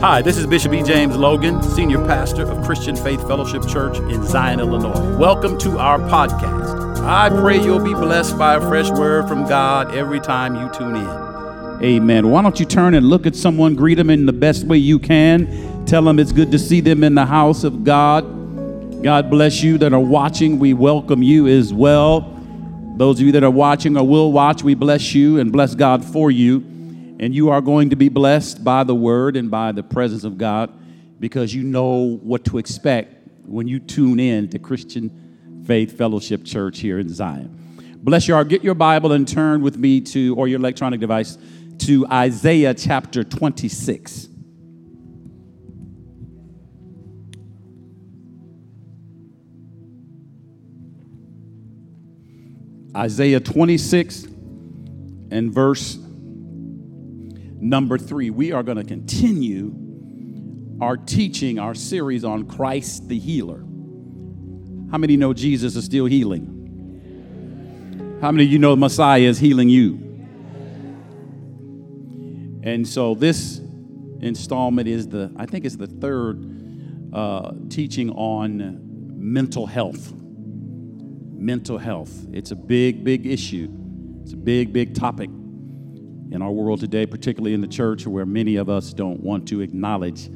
Hi, this is Bishop E. James Logan, Senior Pastor of Christian Faith Fellowship Church in Zion, Illinois. Welcome to our podcast. I pray you'll be blessed by a fresh word from God every time you tune in. Amen. Why don't you turn and look at someone, greet them in the best way you can, tell them it's good to see them in the house of God. God bless you that are watching. We welcome you as well. Those of you that are watching or will watch, we bless you and bless God for you. And you are going to be blessed by the word and by the presence of God because you know what to expect when you tune in to Christian Faith Fellowship Church here in Zion. Bless you all. Get your Bible and turn with me to, or your electronic device, to Isaiah chapter 26. Isaiah 26 and verse number three, we are going to continue our teaching, our series on Christ the healer. How many know Jesus is still healing? How many of you know Messiah is healing you? And so this installment is the, I think it's the third uh, teaching on mental health. Mental health. It's a big, big issue. It's a big, big topic in our world today, particularly in the church where many of us don't want to acknowledge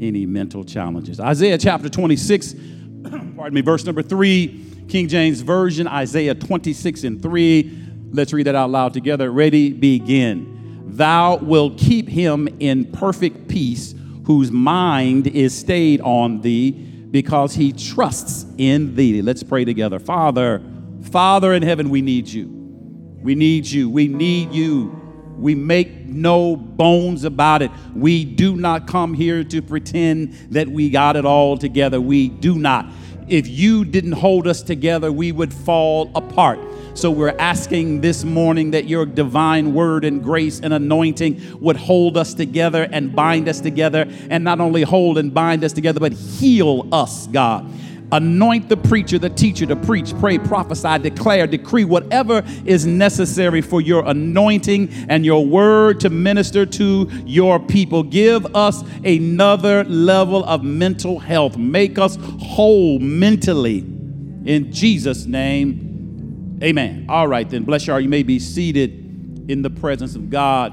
any mental challenges. Isaiah chapter 26, pardon me, verse number 3, King James Version, Isaiah 26 and 3. Let's read that out loud together. Ready, begin. Thou wilt keep him in perfect peace, whose mind is stayed on thee, because he trusts in thee. Let's pray together. Father, Father in heaven, we need you. We need you. We need you. We make no bones about it. We do not come here to pretend that we got it all together. We do not. If you didn't hold us together, we would fall apart. So we're asking this morning that your divine word and grace and anointing would hold us together and bind us together, and not only hold and bind us together, but heal us, God. Anoint the preacher, the teacher to preach, pray, prophesy, declare, decree, whatever is necessary for your anointing and your word to minister to your people. Give us another level of mental health. Make us whole mentally. In Jesus' name, amen. All right, then. Bless you all. You may be seated in the presence of God.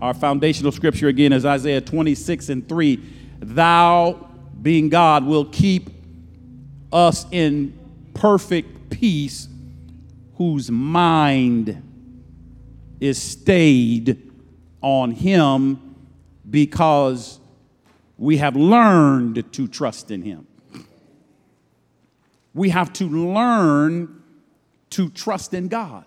Our foundational scripture again is Isaiah 26 and 3. Thou, being God, will keep us in perfect peace whose mind is stayed on him because we have learned to trust in him. We have to learn to trust in God.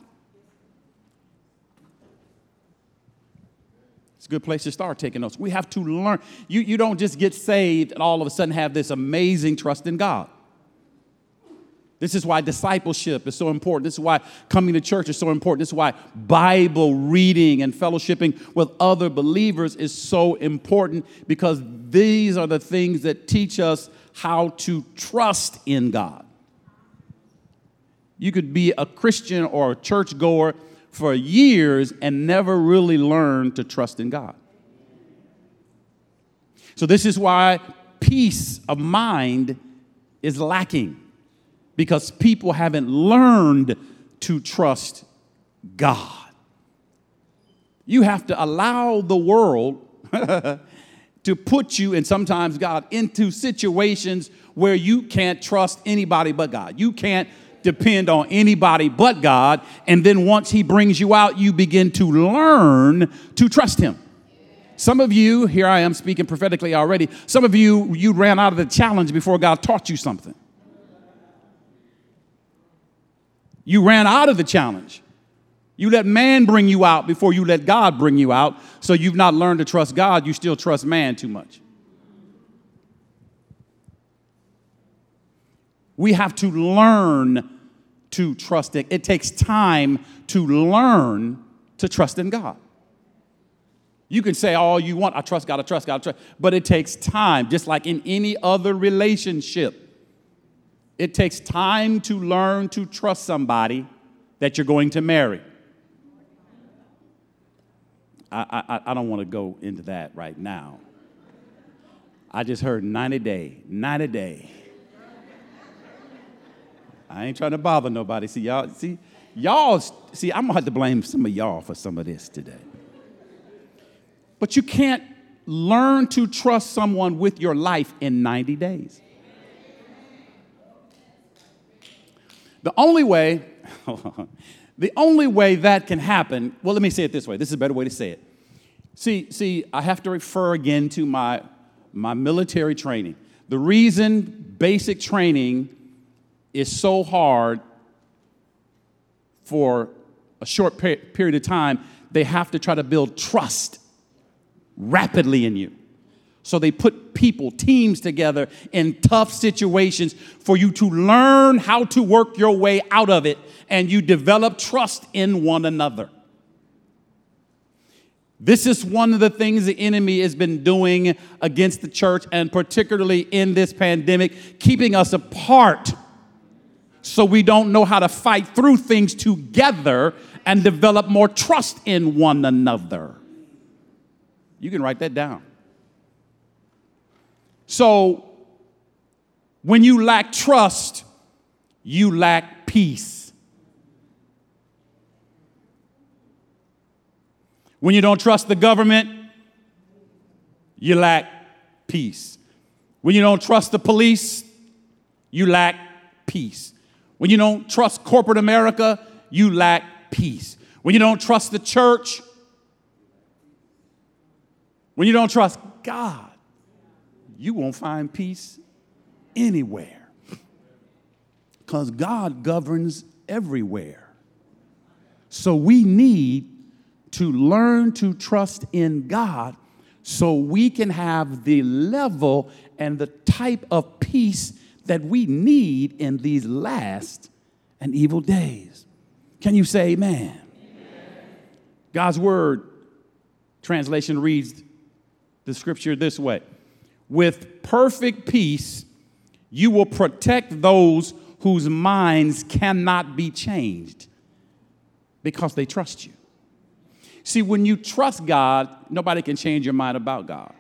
It's a good place to start taking notes. We have to learn. You, you don't just get saved and all of a sudden have this amazing trust in God. This is why discipleship is so important. This is why coming to church is so important. This is why Bible reading and fellowshipping with other believers is so important because these are the things that teach us how to trust in God. You could be a Christian or a churchgoer for years and never really learn to trust in God. So, this is why peace of mind is lacking because people haven't learned to trust God. You have to allow the world to put you, and sometimes God, into situations where you can't trust anybody but God. You can't depend on anybody but God. And then once He brings you out, you begin to learn to trust Him. Some of you, here I am speaking prophetically already, some of you, you ran out of the challenge before God taught you something. You ran out of the challenge. You let man bring you out before you let God bring you out. So you've not learned to trust God, you still trust man too much. We have to learn to trust it. It takes time to learn to trust in God. You can say all you want, I trust God, I trust God, I trust, but it takes time, just like in any other relationship. It takes time to learn to trust somebody that you're going to marry. I, I, I don't want to go into that right now. I just heard 90 day, 90 day. I ain't trying to bother nobody. See, y'all, see, y'all, see, I'm gonna have to blame some of y'all for some of this today. But you can't learn to trust someone with your life in 90 days. The only way, the only way that can happen, well, let me say it this way. This is a better way to say it. See, see, I have to refer again to my, my military training. The reason basic training is so hard for a short period of time, they have to try to build trust rapidly in you. So they put people, teams together in tough situations for you to learn how to work your way out of it and you develop trust in one another. This is one of the things the enemy has been doing against the church and particularly in this pandemic, keeping us apart so we don't know how to fight through things together and develop more trust in one another. You can write that down. So, when you lack trust, you lack peace. When you don't trust the government, you lack peace. When you don't trust the police, you lack peace. When you don't trust corporate America, you lack peace. When you don't trust the church, when you don't trust God, you won't find peace anywhere. Because God governs everywhere. So we need to learn to trust in God so we can have the level and the type of peace that we need in these last and evil days. Can you say amen? amen? God's word translation reads the scripture this way With perfect peace, you will protect those whose minds cannot be changed because they trust you. See, when you trust God, nobody can change your mind about God.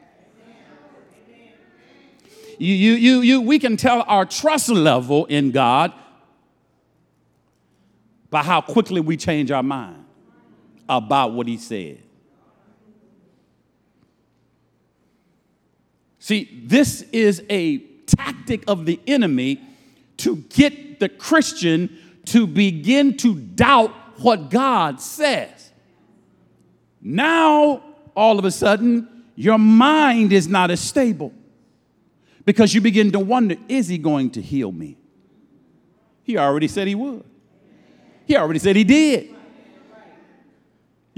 You, you, you, you, we can tell our trust level in God by how quickly we change our mind about what He said. See, this is a tactic of the enemy to get the Christian to begin to doubt what God says. Now, all of a sudden, your mind is not as stable because you begin to wonder is he going to heal me? He already said he would, he already said he did.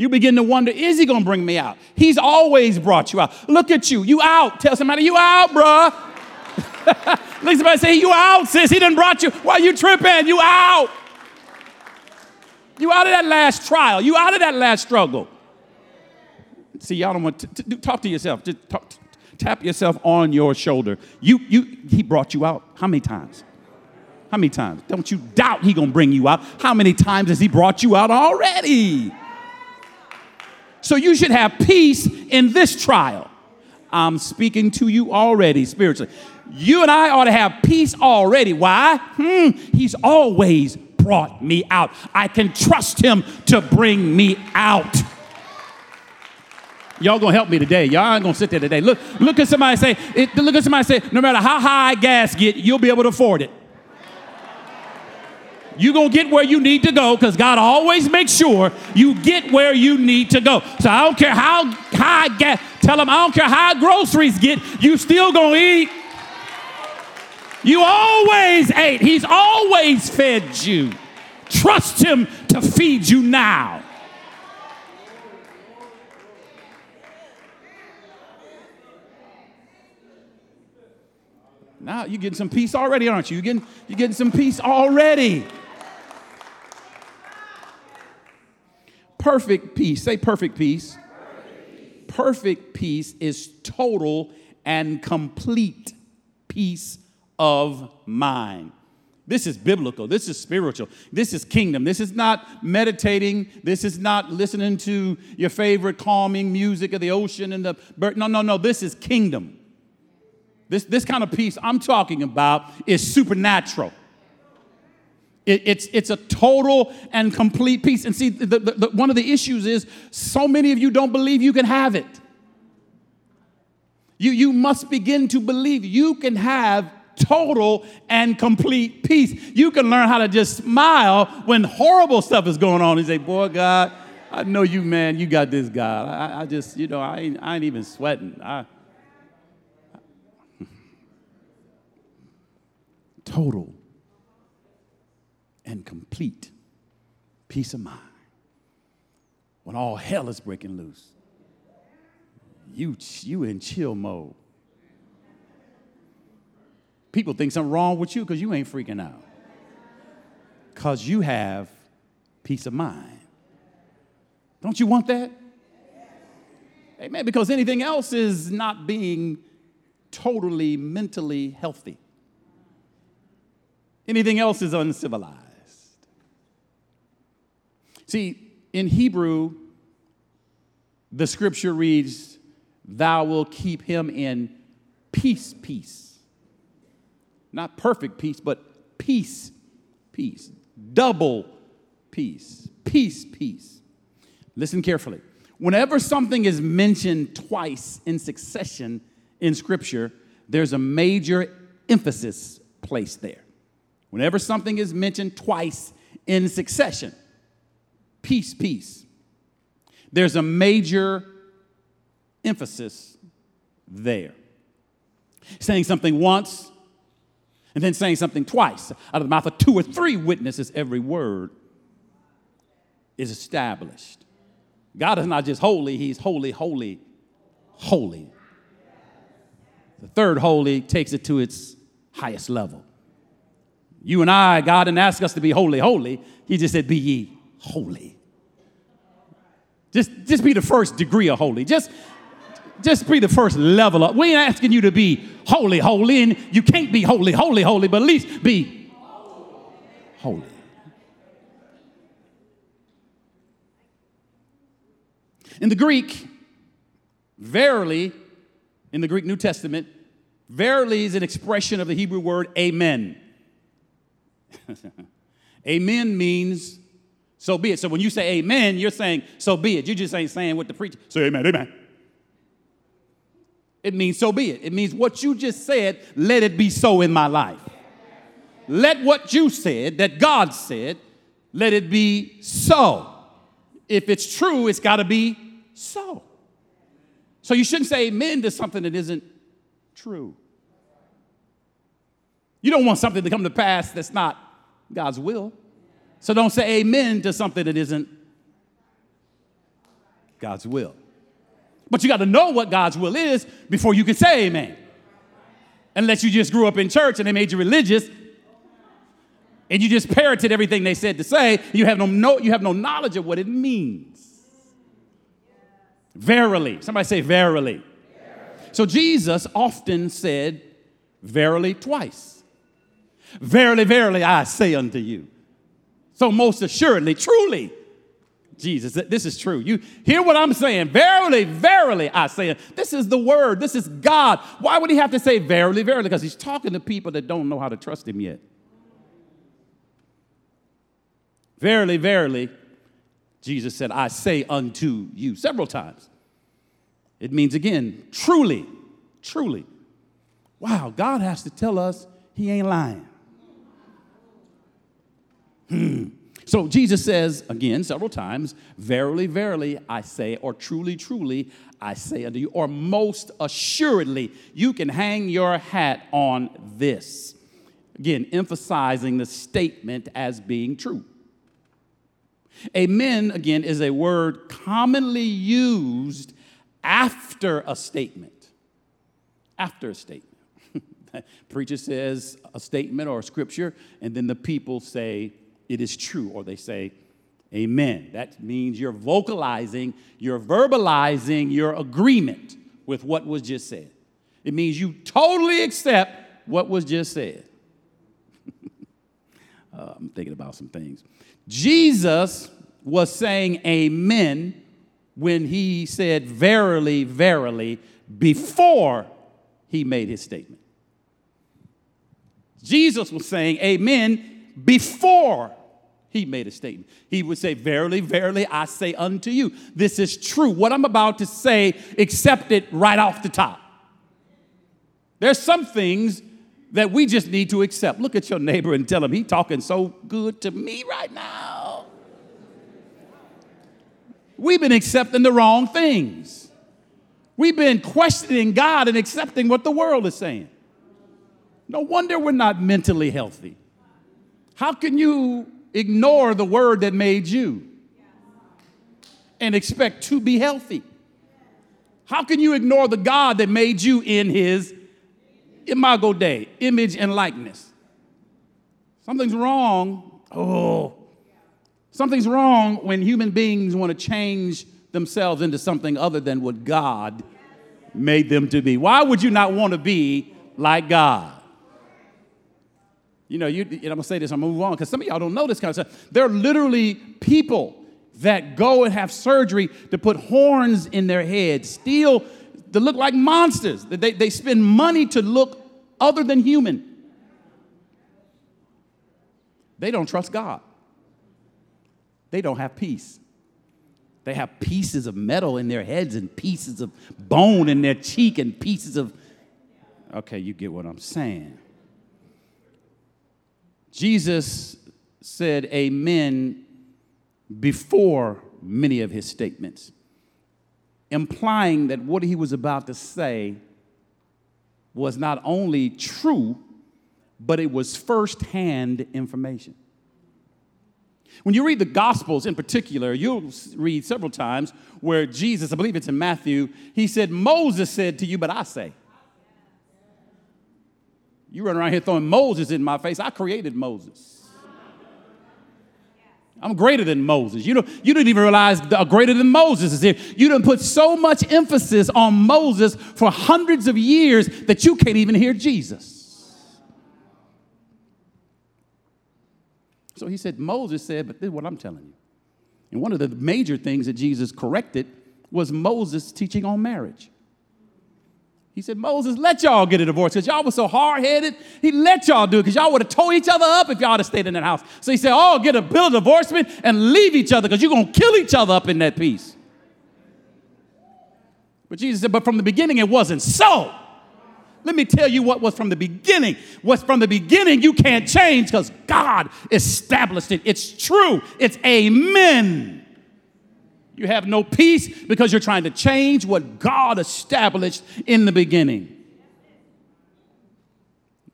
You begin to wonder, is he to bring me out? He's always brought you out. Look at you. You out. Tell somebody, you out, bruh. Look somebody say, you out, sis. He didn't brought you. Why you tripping? You out. You out of that last trial. You out of that last struggle. See, y'all don't want to, to, to talk to yourself. Just talk, tap yourself on your shoulder. You, you, he brought you out. How many times? How many times? Don't you doubt he gonna bring you out. How many times has he brought you out already? So you should have peace in this trial. I'm speaking to you already spiritually. You and I ought to have peace already. Why? Hmm, he's always brought me out. I can trust him to bring me out. Y'all gonna help me today. Y'all ain't gonna sit there today. Look, look at somebody say, it, look at somebody say, no matter how high gas get, you'll be able to afford it. You're going to get where you need to go because God always makes sure you get where you need to go. So I don't care how high gas, tell them I don't care how groceries get, you still going to eat. You always ate. He's always fed you. Trust him to feed you now. Now you're getting some peace already, aren't you? You're getting, you're getting some peace already. Perfect peace. Say perfect peace. Perfect peace is total and complete peace of mind. This is biblical. This is spiritual. This is kingdom. This is not meditating. This is not listening to your favorite calming music of the ocean and the bird. No, no, no. This is kingdom. This, this kind of peace I'm talking about is supernatural. It, it's, it's a total and complete peace. And see, the, the, the, one of the issues is so many of you don't believe you can have it. You, you must begin to believe you can have total and complete peace. You can learn how to just smile when horrible stuff is going on and say, Boy, God, I know you, man, you got this, God. I, I just, you know, I ain't, I ain't even sweating. I, total and complete peace of mind when all hell is breaking loose. You, you in chill mode. People think something wrong with you because you ain't freaking out. Because you have peace of mind. Don't you want that? Amen. Because anything else is not being totally mentally healthy. Anything else is uncivilized. See, in Hebrew, the scripture reads, Thou will keep him in peace, peace. Not perfect peace, but peace, peace. Double peace. Peace, peace. Listen carefully. Whenever something is mentioned twice in succession in Scripture, there's a major emphasis placed there. Whenever something is mentioned twice in succession, peace, peace, there's a major emphasis there. Saying something once and then saying something twice out of the mouth of two or three witnesses, every word is established. God is not just holy, He's holy, holy, holy. The third holy takes it to its highest level. You and I, God didn't ask us to be holy, holy. He just said, Be ye holy. Just, just be the first degree of holy. Just, just be the first level up. We ain't asking you to be holy, holy, and you can't be holy, holy, holy, but at least be holy. In the Greek, verily, in the Greek New Testament, verily is an expression of the Hebrew word amen. amen means so be it. So when you say amen, you're saying so be it. You just ain't saying what the preacher say amen, amen. It means so be it. It means what you just said, let it be so in my life. Let what you said, that God said, let it be so. If it's true, it's got to be so. So you shouldn't say amen to something that isn't true. You don't want something to come to pass that's not God's will. So don't say amen to something that isn't God's will. But you got to know what God's will is before you can say amen. Unless you just grew up in church and they made you religious and you just parroted everything they said to say, you have no, no, you have no knowledge of what it means. Verily. Somebody say verily. verily. So Jesus often said verily twice. Verily, verily, I say unto you. So most assuredly, truly, Jesus, this is true. You hear what I'm saying? Verily, verily, I say. This is the word. This is God. Why would he have to say verily, verily? Because he's talking to people that don't know how to trust him yet. Verily, verily, Jesus said, I say unto you several times. It means again, truly, truly. Wow, God has to tell us he ain't lying. Hmm. So Jesus says again several times, Verily, verily, I say, or truly, truly, I say unto you, or most assuredly, you can hang your hat on this. Again, emphasizing the statement as being true. Amen, again, is a word commonly used after a statement. After a statement. Preacher says a statement or a scripture, and then the people say, it is true, or they say, Amen. That means you're vocalizing, you're verbalizing your agreement with what was just said. It means you totally accept what was just said. uh, I'm thinking about some things. Jesus was saying amen when he said verily, verily before he made his statement. Jesus was saying amen before he made a statement. He would say, Verily, verily, I say unto you, this is true. What I'm about to say, accept it right off the top. There's some things that we just need to accept. Look at your neighbor and tell him, he talking so good to me right now. We've been accepting the wrong things. We've been questioning God and accepting what the world is saying. No wonder we're not mentally healthy. How can you ignore the word that made you and expect to be healthy? How can you ignore the God that made you in his imago Dei, image and likeness? Something's wrong. Oh, something's wrong when human beings want to change themselves into something other than what God made them to be. Why would you not want to be like God? You know, you, I'm gonna say this, I'm gonna move on because some of y'all don't know this kind of stuff. There are literally people that go and have surgery to put horns in their head, steel to look like monsters. They, they spend money to look other than human. They don't trust God. They don't have peace. They have pieces of metal in their heads and pieces of bone in their cheek and pieces of. Okay, you get what I'm saying. Jesus said amen before many of his statements, implying that what he was about to say was not only true, but it was firsthand information. When you read the Gospels in particular, you'll read several times where Jesus, I believe it's in Matthew, he said, Moses said to you, but I say. You run around here throwing Moses in my face. I created Moses. I'm greater than Moses. You don't, you didn't even realize the, greater than Moses is here. You didn't put so much emphasis on Moses for hundreds of years that you can't even hear Jesus. So he said, Moses said, but this is what I'm telling you. And one of the major things that Jesus corrected was Moses' teaching on marriage. He said, Moses, let y'all get a divorce because y'all were so hard headed. He let y'all do it because y'all would have tore each other up if y'all had stayed in that house. So he said, Oh, get a bill of divorcement and leave each other because you're going to kill each other up in that piece. But Jesus said, But from the beginning, it wasn't so. Let me tell you what was from the beginning. What's from the beginning, you can't change because God established it. It's true, it's amen. You have no peace because you're trying to change what God established in the beginning.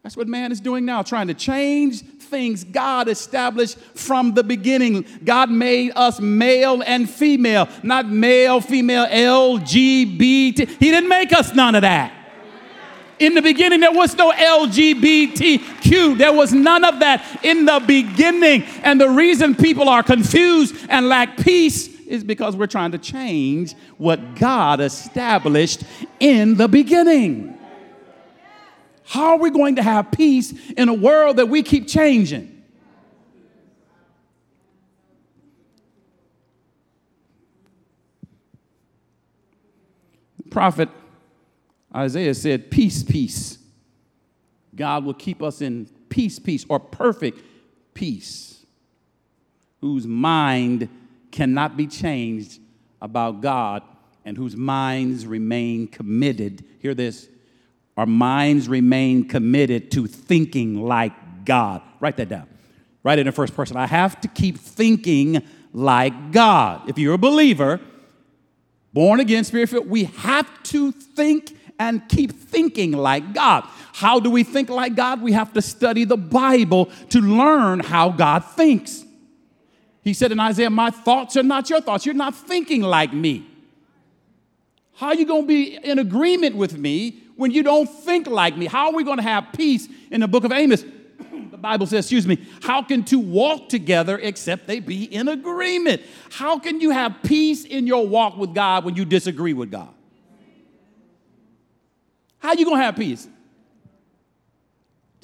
That's what man is doing now, trying to change things God established from the beginning. God made us male and female, not male, female, LGBT. He didn't make us none of that. In the beginning, there was no LGBTQ. There was none of that in the beginning. And the reason people are confused and lack peace is because we're trying to change what God established in the beginning. How are we going to have peace in a world that we keep changing? The prophet Isaiah said, Peace, peace. God will keep us in peace, peace, or perfect peace, whose mind cannot be changed about God and whose minds remain committed. Hear this. Our minds remain committed to thinking like God. Write that down. Write it in first person. I have to keep thinking like God. If you're a believer, born again, spirit filled, we have to think and keep thinking like God. How do we think like God? We have to study the Bible to learn how God thinks. He said in Isaiah, My thoughts are not your thoughts. You're not thinking like me. How are you going to be in agreement with me when you don't think like me? How are we going to have peace in the book of Amos? the Bible says, excuse me, how can two walk together except they be in agreement? How can you have peace in your walk with God when you disagree with God? How are you going to have peace?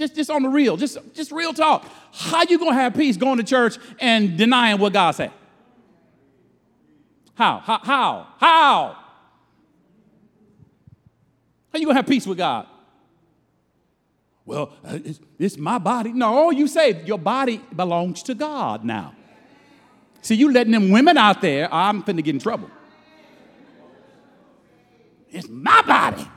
Just, just on the real, just, just real talk. How you gonna have peace going to church and denying what God said? How? How? How? How? You gonna have peace with God? Well, uh, it's, it's my body. No, you say your body belongs to God now. See, you letting them women out there, I'm finna get in trouble. It's my body.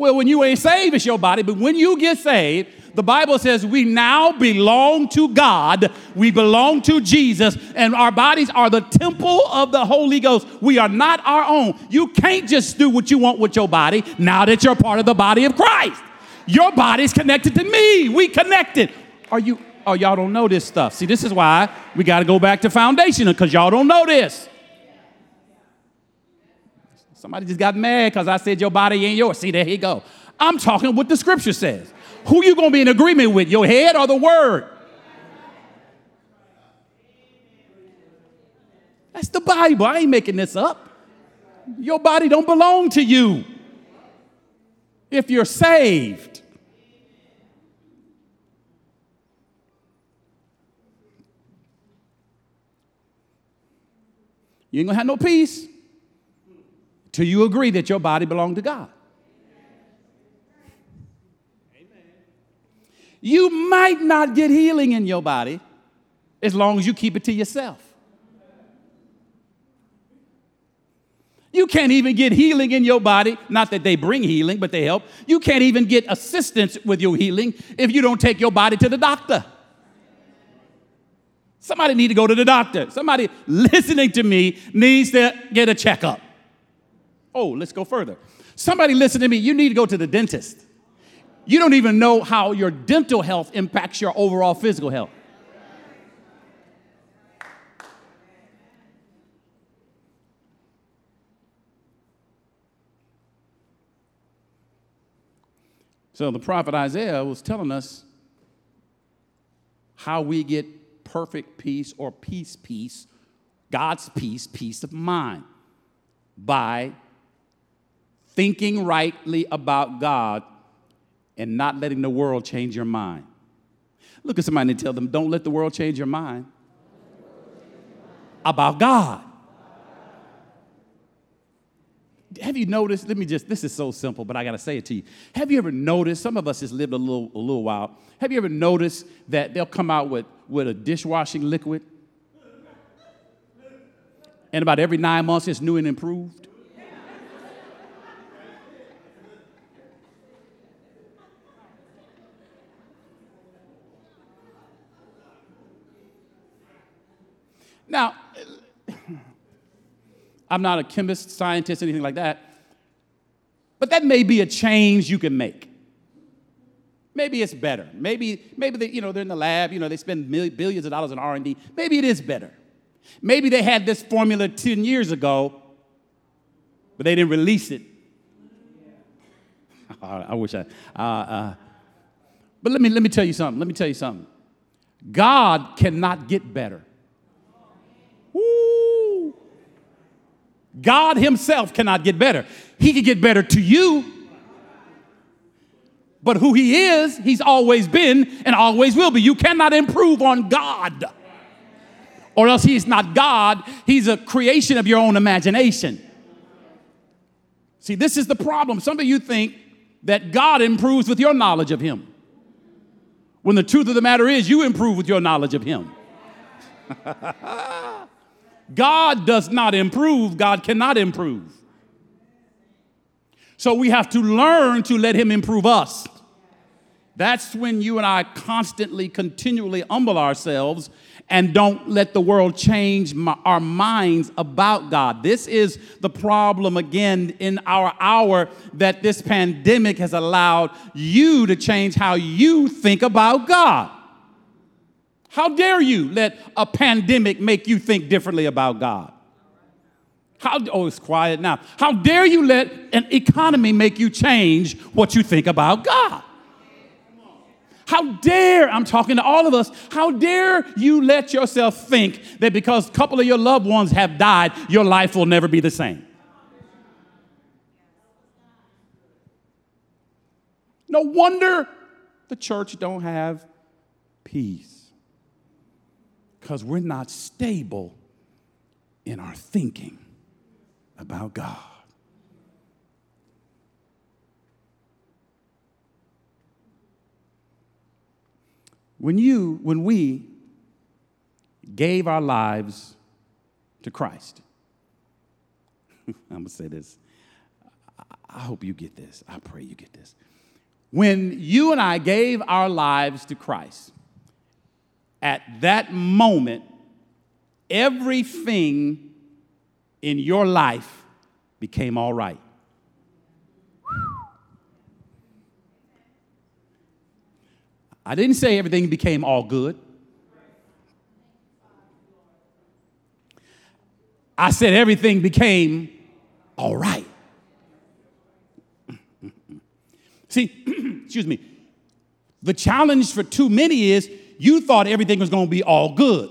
Well, when you ain't saved, it's your body, but when you get saved, the Bible says we now belong to God. We belong to Jesus, and our bodies are the temple of the Holy Ghost. We are not our own. You can't just do what you want with your body now that you're part of the body of Christ. Your body's connected to me. We connected. Are you? Oh, y'all don't know this stuff. See, this is why we got to go back to foundational because y'all don't know this. Somebody just got mad because I said your body ain't yours. See, there he go. I'm talking what the scripture says. Who you gonna be in agreement with, your head or the word? That's the Bible. I ain't making this up. Your body don't belong to you. If you're saved. You ain't gonna have no peace till you agree that your body belongs to God. You might not get healing in your body as long as you keep it to yourself. You can't even get healing in your body, not that they bring healing, but they help. You can't even get assistance with your healing if you don't take your body to the doctor. Somebody need to go to the doctor. Somebody listening to me needs to get a checkup. Oh, let's go further. Somebody listen to me, you need to go to the dentist. You don't even know how your dental health impacts your overall physical health. So the prophet Isaiah was telling us how we get perfect peace or peace, peace, God's peace, peace of mind, by thinking rightly about God and not letting the world change your mind. Look at somebody and tell them, don't let the world change your mind about God. Have you noticed? Let me just, this is so simple, but I gotta say it to you. Have you ever noticed, some of us has lived a little, a little while, have you ever noticed that they'll come out with, with a dishwashing liquid? And about every nine months it's new and improved? Now, I'm not a chemist, scientist, anything like that, but that may be a change you can make. Maybe it's better. Maybe, maybe they, you know, they're in the lab, you know, they spend billions of dollars on R&D. Maybe it is better. Maybe they had this formula 10 years ago, but they didn't release it. I wish I, uh, uh, but let me, let me tell you something. Let me tell you something. God cannot get better. Woo. God Himself cannot get better. He can get better to you. But who He is, He's always been and always will be. You cannot improve on God. Or else He's not God, He's a creation of your own imagination. See, this is the problem. Some of you think that God improves with your knowledge of Him. When the truth of the matter is, you improve with your knowledge of Him. God does not improve, God cannot improve. So we have to learn to let Him improve us. That's when you and I constantly, continually humble ourselves and don't let the world change my, our minds about God. This is the problem again in our hour that this pandemic has allowed you to change how you think about God. How dare you let a pandemic make you think differently about God? How, oh, it's quiet now. How dare you let an economy make you change what you think about God? How dare, I'm talking to all of us, how dare you let yourself think that because a couple of your loved ones have died, your life will never be the same? No wonder the church don't have peace because we're not stable in our thinking about God. When you, when we gave our lives to Christ, I'm gonna say this. I hope you get this. I pray you get this. When you and I gave our lives to Christ, at that moment, everything in your life became all right. I didn't say everything became all good. I said everything became all right. See, excuse me, the challenge for too many is you thought everything was going to be all good.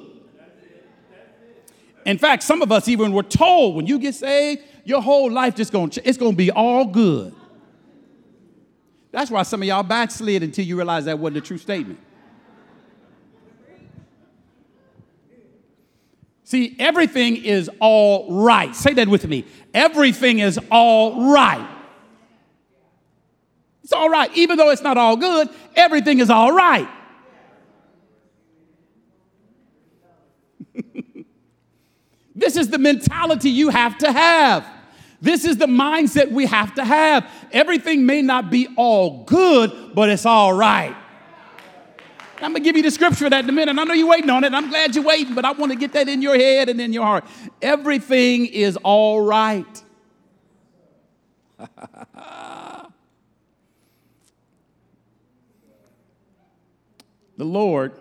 In fact, some of us even were told when you get saved, your whole life just going to it's going to be all good. That's why some of y'all backslid until you realized that wasn't a true statement. See, everything is all right. Say that with me. Everything is all right. It's all right. Even though it's not all good, everything is all right. This is the mentality you have to have. This is the mindset we have to have. Everything may not be all good, but it's all right. I'm gonna give you the scripture for that in a minute. I know you're waiting on it. I'm glad you're waiting, but I want to get that in your head and in your heart. Everything is all right. the Lord,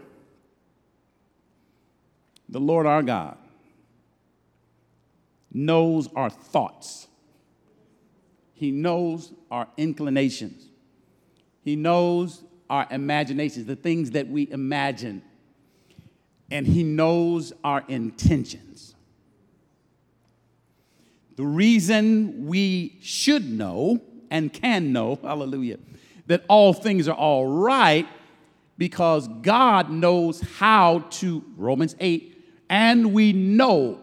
the Lord our God, knows our thoughts. He knows our inclinations. He knows our imaginations, the things that we imagine. And He knows our intentions. The reason we should know and can know, hallelujah, that all things are all right because God knows how to, Romans 8, and we know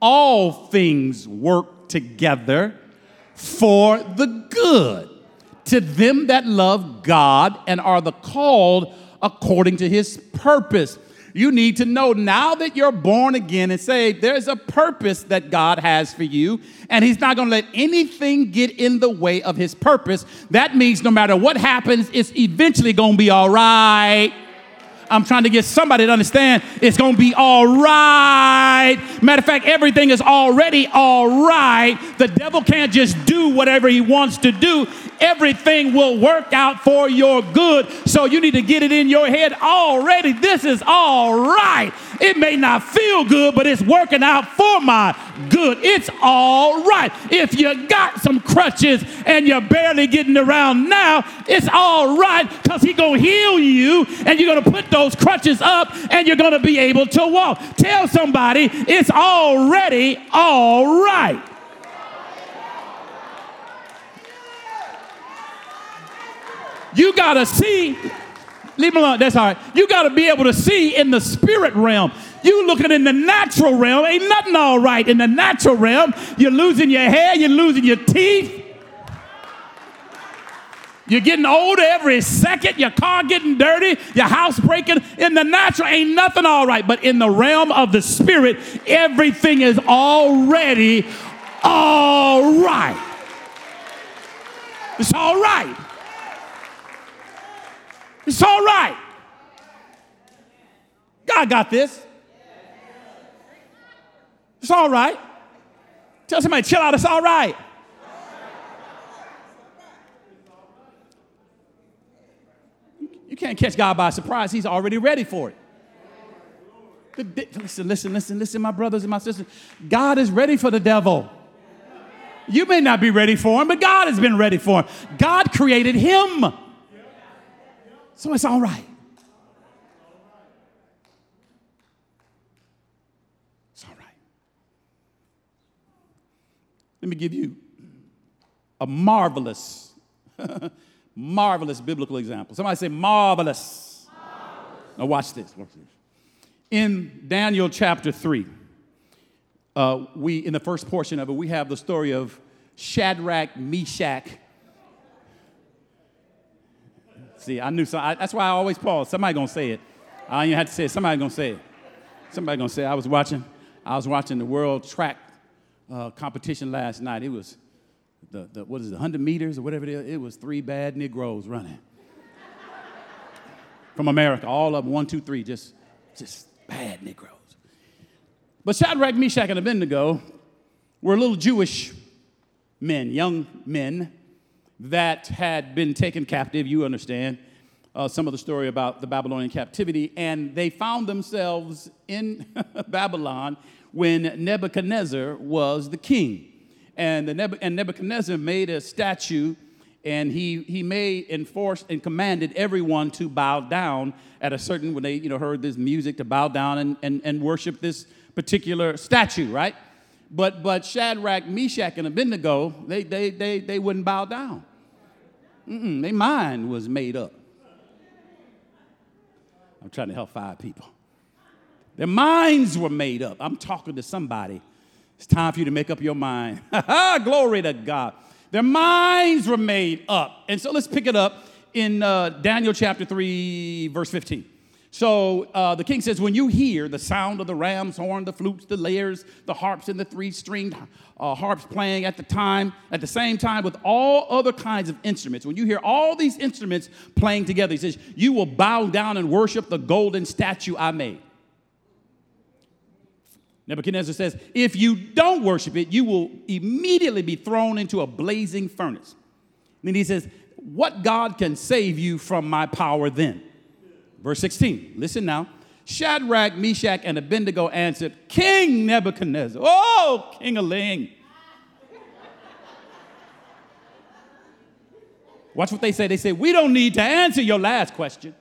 all things work together for the good to them that love God and are the called according to his purpose. You need to know now that you're born again and saved, there's a purpose that God has for you, and He's not gonna let anything get in the way of His purpose. That means no matter what happens, it's eventually gonna be all right. I'm trying to get somebody to understand it's going to be all right. Matter of fact, everything is already all right. The devil can't just do whatever he wants to do. Everything will work out for your good. So you need to get it in your head already. This is all right. It may not feel good, but it's working out for my good. It's all right. If you got some crutches and you're barely getting around now, it's all right because He's going to heal you and you're going to put those crutches up and you're going to be able to walk. Tell somebody it's already all right. You got to see Leave them alone. That's all right. You got to be able to see in the spirit realm. You looking in the natural realm, ain't nothing all right in the natural realm. You're losing your hair, you're losing your teeth. You're getting older every second, your car getting dirty, your house breaking. In the natural, ain't nothing all right. But in the realm of the spirit, everything is already all right. It's all right. It's all right. God got this. It's all right. Tell somebody, chill out, it's all right. You can't catch God by surprise. He's already ready for it. Listen, listen, listen, listen, my brothers and my sisters. God is ready for the devil. You may not be ready for him, but God has been ready for him. God created him. So it's all right. It's all right. Let me give you a marvelous, marvelous biblical example. Somebody say marvelous. marvelous. Now watch this. Watch this. In Daniel chapter 3, uh, we, in the first portion of it, we have the story of Shadrach, Meshach, See, I knew so. I, that's why I always pause. Somebody gonna say it. I don't even have to say it. Somebody gonna say it. Somebody gonna say it. I was watching. I was watching the world track uh, competition last night. It was the, the what is it, 100 meters or whatever it is. It was three bad Negroes running from America. All of them, one, two, three, just just bad Negroes. But Shadrach, Meshach, and Abednego were little Jewish men, young men that had been taken captive. You understand uh, some of the story about the Babylonian captivity, and they found themselves in Babylon when Nebuchadnezzar was the king. And, the Neb- and Nebuchadnezzar made a statue and he, he made enforced and commanded everyone to bow down at a certain when they you know heard this music to bow down and, and, and worship this particular statue right? But but shadrach meshach and abednego they they they, they wouldn't bow down. Mm-mm, their mind was made up. I'm trying to help five people their minds were made up i'm talking to somebody it's time for you to make up your mind glory to god their minds were made up. And so let's pick it up in uh, Daniel chapter 3, verse 15. So uh, the king says, When you hear the sound of the ram's horn, the flutes, the lyres, the harps, and the three stringed uh, harps playing at the time, at the same time with all other kinds of instruments, when you hear all these instruments playing together, he says, You will bow down and worship the golden statue I made. Nebuchadnezzar says, If you don't worship it, you will immediately be thrown into a blazing furnace. And then he says, What God can save you from my power then? Verse 16, listen now. Shadrach, Meshach, and Abednego answered, King Nebuchadnezzar, oh, King of Ling. Watch what they say. They say, We don't need to answer your last question.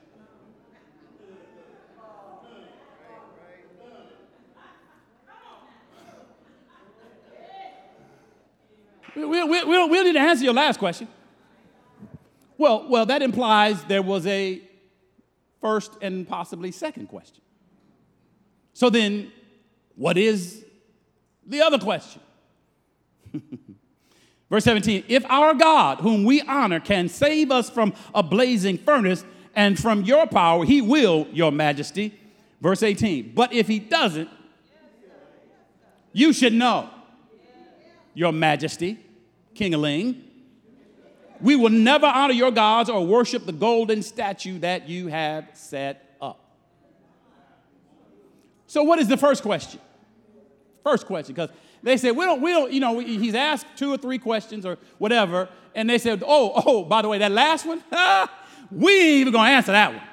We, we, we, we, to answer your last question. Well, well, that implies there was a first and possibly second question. So then, what is the other question? Verse 17 If our God, whom we honor, can save us from a blazing furnace and from your power, he will, your majesty. Verse 18 But if he doesn't, you should know, your majesty, King of Ling. We will never honor your gods or worship the golden statue that you have set up. So, what is the first question? First question, because they said, we don't, we don't, you know, he's asked two or three questions or whatever, and they said, oh, oh, by the way, that last one, we ain't even gonna answer that one.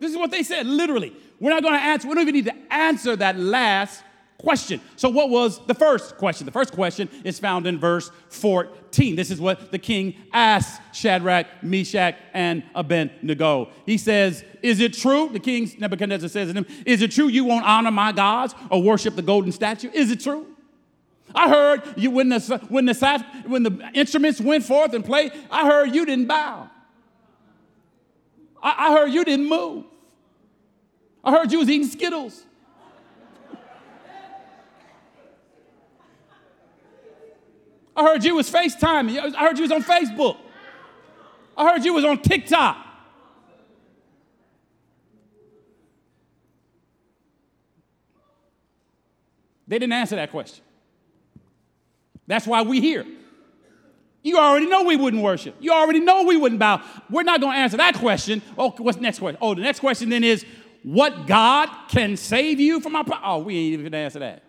This is what they said, literally. We're not gonna answer, we don't even need to answer that last question. So, what was the first question? The first question is found in verse 14. This is what the king asked Shadrach, Meshach, and Abednego. He says, Is it true? The king Nebuchadnezzar says to him, Is it true you won't honor my gods or worship the golden statue? Is it true? I heard you when the, when the, when the instruments went forth and played, I heard you didn't bow. I, I heard you didn't move. I heard you was eating Skittles. I heard you was FaceTiming. I heard you was on Facebook. I heard you was on TikTok. They didn't answer that question. That's why we here. You already know we wouldn't worship. You already know we wouldn't bow. We're not going to answer that question. Oh, what's the next question? Oh, the next question then is, what God can save you from our? Oh, we ain't even going to answer that.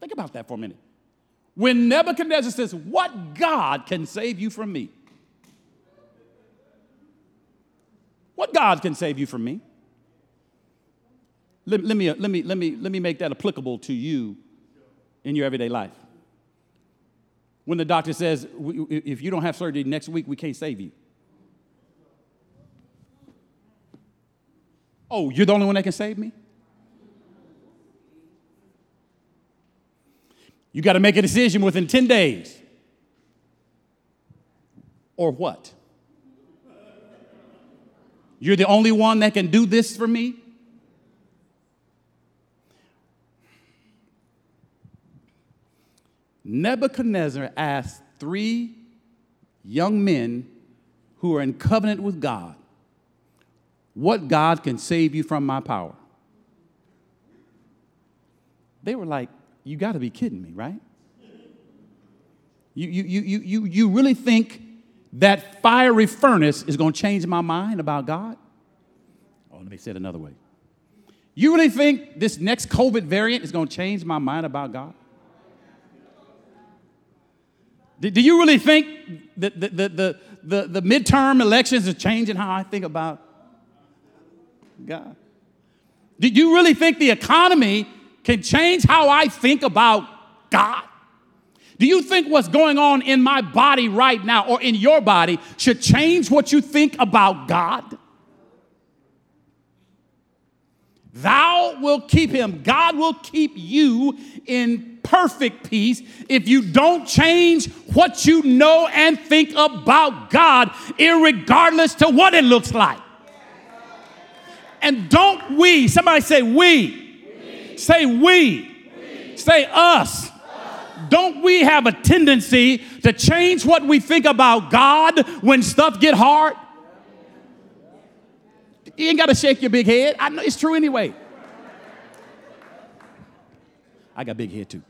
Think about that for a minute. When Nebuchadnezzar says, What God can save you from me? What God can save you from me? Let, let, me, uh, let, me, let, me, let me make that applicable to you in your everyday life. When the doctor says, If you don't have surgery next week, we can't save you. Oh, you're the only one that can save me? You got to make a decision within 10 days. Or what? You're the only one that can do this for me? Nebuchadnezzar asked three young men who are in covenant with God, what God can save you from my power? They were like, You got to be kidding me, right? You, you, you, you, you really think that fiery furnace is going to change my mind about God? Oh, let me say it another way. You really think this next COVID variant is going to change my mind about God? Do, do you really think that the, the, the, the, the midterm elections are changing how I think about God? Do you really think the economy can change how I think about God? Do you think what's going on in my body right now or in your body should change what you think about God? Thou will keep him. God will keep you in perfect peace if you don't change what you know and think about God, regardless to what it looks like. And don't we, somebody say we. Say we. we, say us. us. Don't we have a tendency to change what we think about God when stuff get hard? You ain't got to shake your big head. I know it's true anyway. I got big head too.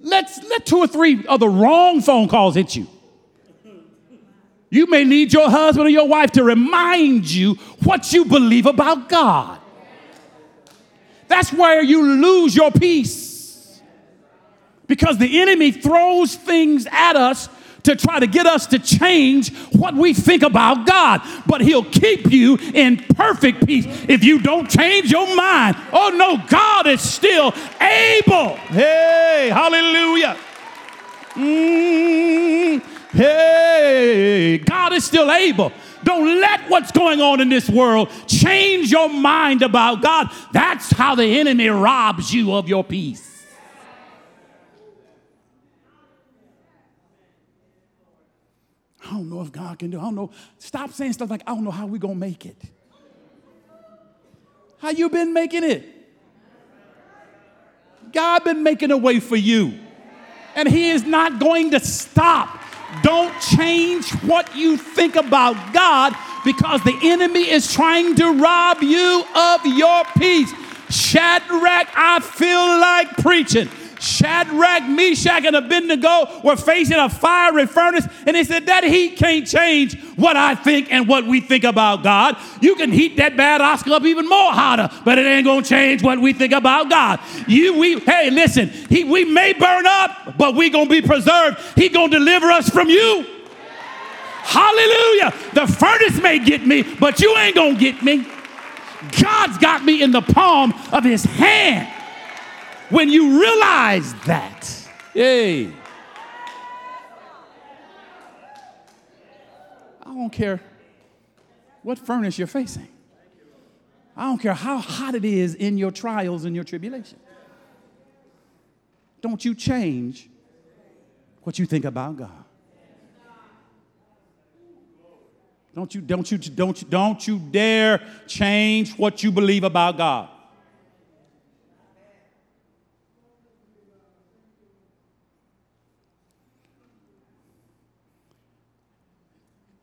Let's let two or three of the wrong phone calls hit you. You may need your husband or your wife to remind you what you believe about God. That's where you lose your peace. Because the enemy throws things at us to try to get us to change what we think about God. But He'll keep you in perfect peace if you don't change your mind. Oh no, God is still able. Hey, hallelujah. Mm, hey, God is still able. Don't let what's going on in this world change your mind about God. That's how the enemy robs you of your peace. I don't know if God can do. it. I don't know. Stop saying stuff like, I don't know how we're gonna make it. How you been making it? God been making a way for you. And he is not going to stop. Don't change what you think about God because the enemy is trying to rob you of your peace. Shadrach, I feel like preaching. Shadrach, Meshach, and Abednego were facing a fiery furnace, and they said, That heat can't change what I think and what we think about God. You can heat that bad Oscar up even more hotter, but it ain't gonna change what we think about God. You, we, hey, listen, he, we may burn up, but we gonna be preserved. He gonna deliver us from you. Hallelujah. The furnace may get me, but you ain't gonna get me. God's got me in the palm of his hand when you realize that. Hey. I don't care what furnace you're facing. I don't care how hot it is in your trials and your tribulation. Don't you change what you think about God. Don't you, don't you, don't you, don't you dare change what you believe about God.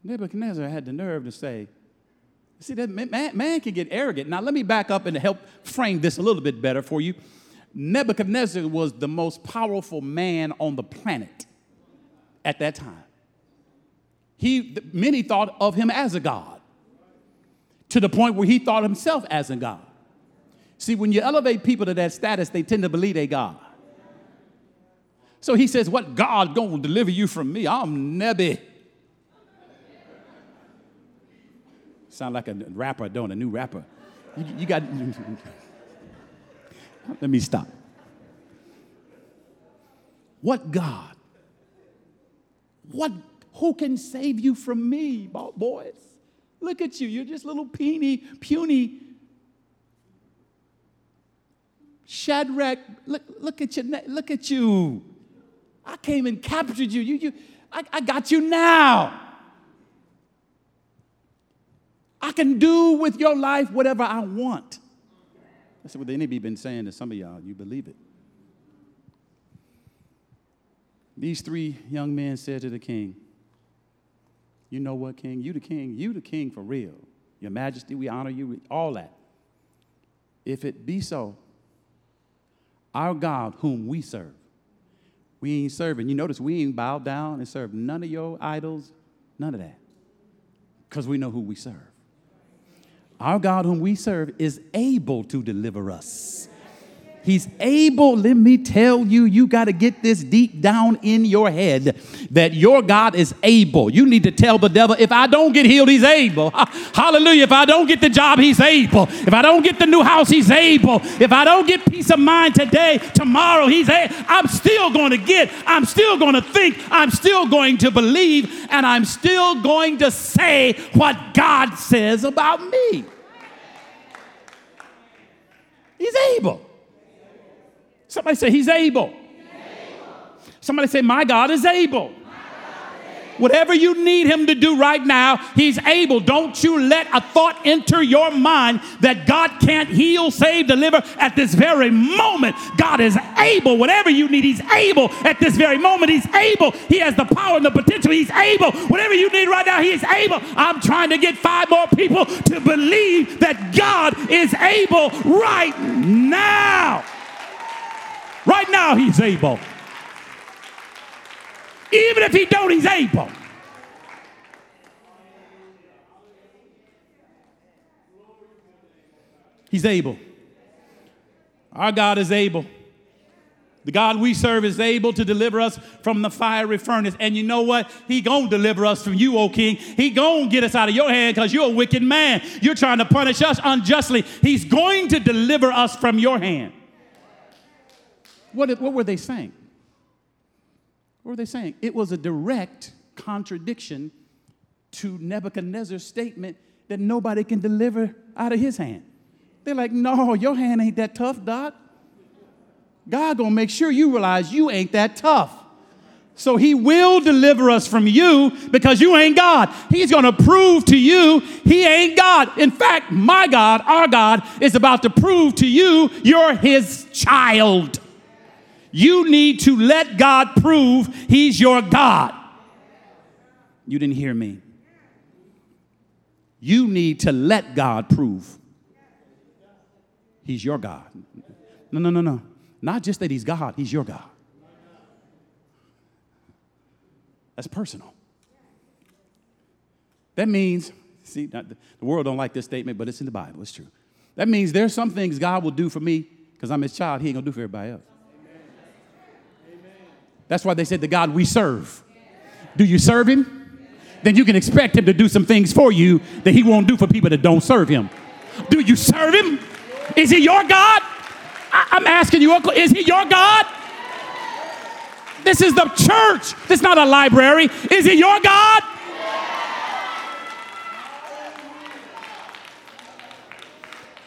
Nebuchadnezzar had the nerve to say, See, that man, man can get arrogant. Now, let me back up and help frame this a little bit better for you. Nebuchadnezzar was the most powerful man on the planet at that time. He, many thought of him as a god, to the point where he thought himself as a god. See, when you elevate people to that status, they tend to believe they God. So he says, What God gonna deliver you from me? I'm Nebi. Sound like a rapper, don't a new rapper. You, you got. Let me stop. What God? What? Who can save you from me, boys? Look at you. You're just little puny, puny. Shadrach, look, look at you. Look at you. I came and captured you. You, you. I, I got you now. I can do with your life whatever I want. That's what the enemy been saying to some of y'all. You believe it. These three young men said to the king, You know what, King? You the king. You the king for real. Your majesty, we honor you, all that. If it be so, our God, whom we serve, we ain't serving. You notice we ain't bowed down and served none of your idols, none of that. Because we know who we serve. Our God, whom we serve, is able to deliver us He's able, let me tell you, you got to get this deep down in your head that your God is able. You need to tell the devil, if I don't get healed, he's able. Hallelujah. If I don't get the job, he's able. If I don't get the new house, he's able. If I don't get peace of mind today, tomorrow, he's able. I'm still going to get, I'm still going to think, I'm still going to believe, and I'm still going to say what God says about me. He's able. Somebody say, He's able. Somebody say, My God is able. Whatever you need him to do right now, he's able. Don't you let a thought enter your mind that God can't heal, save, deliver at this very moment. God is able. Whatever you need, he's able at this very moment. He's able. He has the power and the potential. He's able. Whatever you need right now, he's able. I'm trying to get five more people to believe that God is able right now. Right now, he's able. Even if he don't, he's able. He's able. Our God is able. The God we serve is able to deliver us from the fiery furnace. And you know what? He gonna deliver us from you, O king. He gonna get us out of your hand because you're a wicked man. You're trying to punish us unjustly. He's going to deliver us from your hand. What, what were they saying? What were they saying? It was a direct contradiction to Nebuchadnezzar's statement that nobody can deliver out of his hand. They're like, no, your hand ain't that tough, Doc. God gonna make sure you realize you ain't that tough. So he will deliver us from you because you ain't God. He's going to prove to you he ain't God. In fact, my God, our God, is about to prove to you you're his child. You need to let God prove He's your God. You didn't hear me. You need to let God prove He's your God. No, no, no, no. Not just that He's God, He's your God. That's personal. That means, see, the world don't like this statement, but it's in the Bible. It's true. That means there's some things God will do for me because I'm His child. He ain't gonna do for everybody else. That's why they said the God we serve. Do you serve him? Then you can expect him to do some things for you that he won't do for people that don't serve him. Do you serve him? Is he your God? I- am asking you, Uncle, is he your God? This is the church. This is not a library. Is he your God?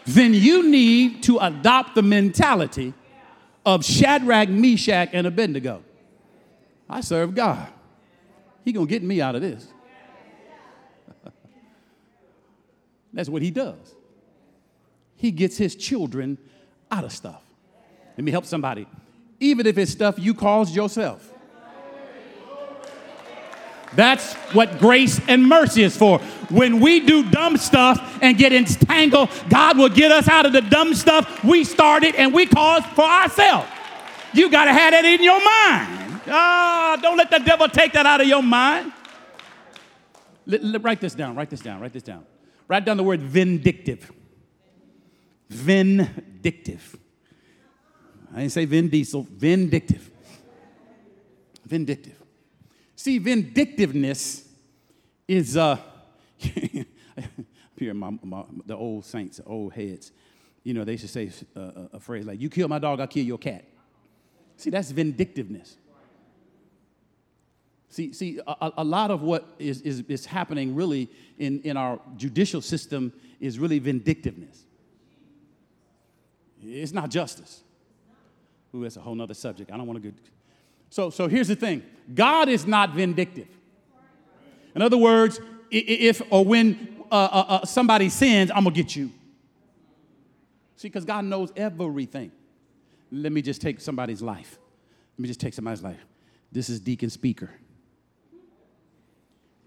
Then you need to adopt the mentality of Shadrach, Meshach, and Abednego. I serve God. He gonna get me out of this. That's what he does. He gets his children out of stuff. Let me help somebody. Even if it's stuff you caused yourself. That's what grace and mercy is for. When we do dumb stuff and get entangled, God will get us out of the dumb stuff we started and we caused for ourselves. You got to have that in your mind. Ah, don't let the devil take that out of your mind. L- l- write this down, write this down, write this down. Write down the word vindictive. Vindictive. I didn't say Vin Diesel, vindictive. Vindictive. See, vindictiveness is, uh, here, my, my, the old saints, the old heads, you know, they should say uh, a phrase like, You kill my dog, I'll kill your cat. See, that's vindictiveness. See, see a, a, lot of what is, is, is happening really in, in our judicial system is really vindictiveness. It's not justice. Ooh, that's a whole nother subject. I don't want to go. So, so here's the thing God is not vindictive. In other words, if or when uh, uh, uh, somebody sins, I'm going to get you. See, because God knows everything. Let me just take somebody's life. Let me just take somebody's life. This is Deacon Speaker.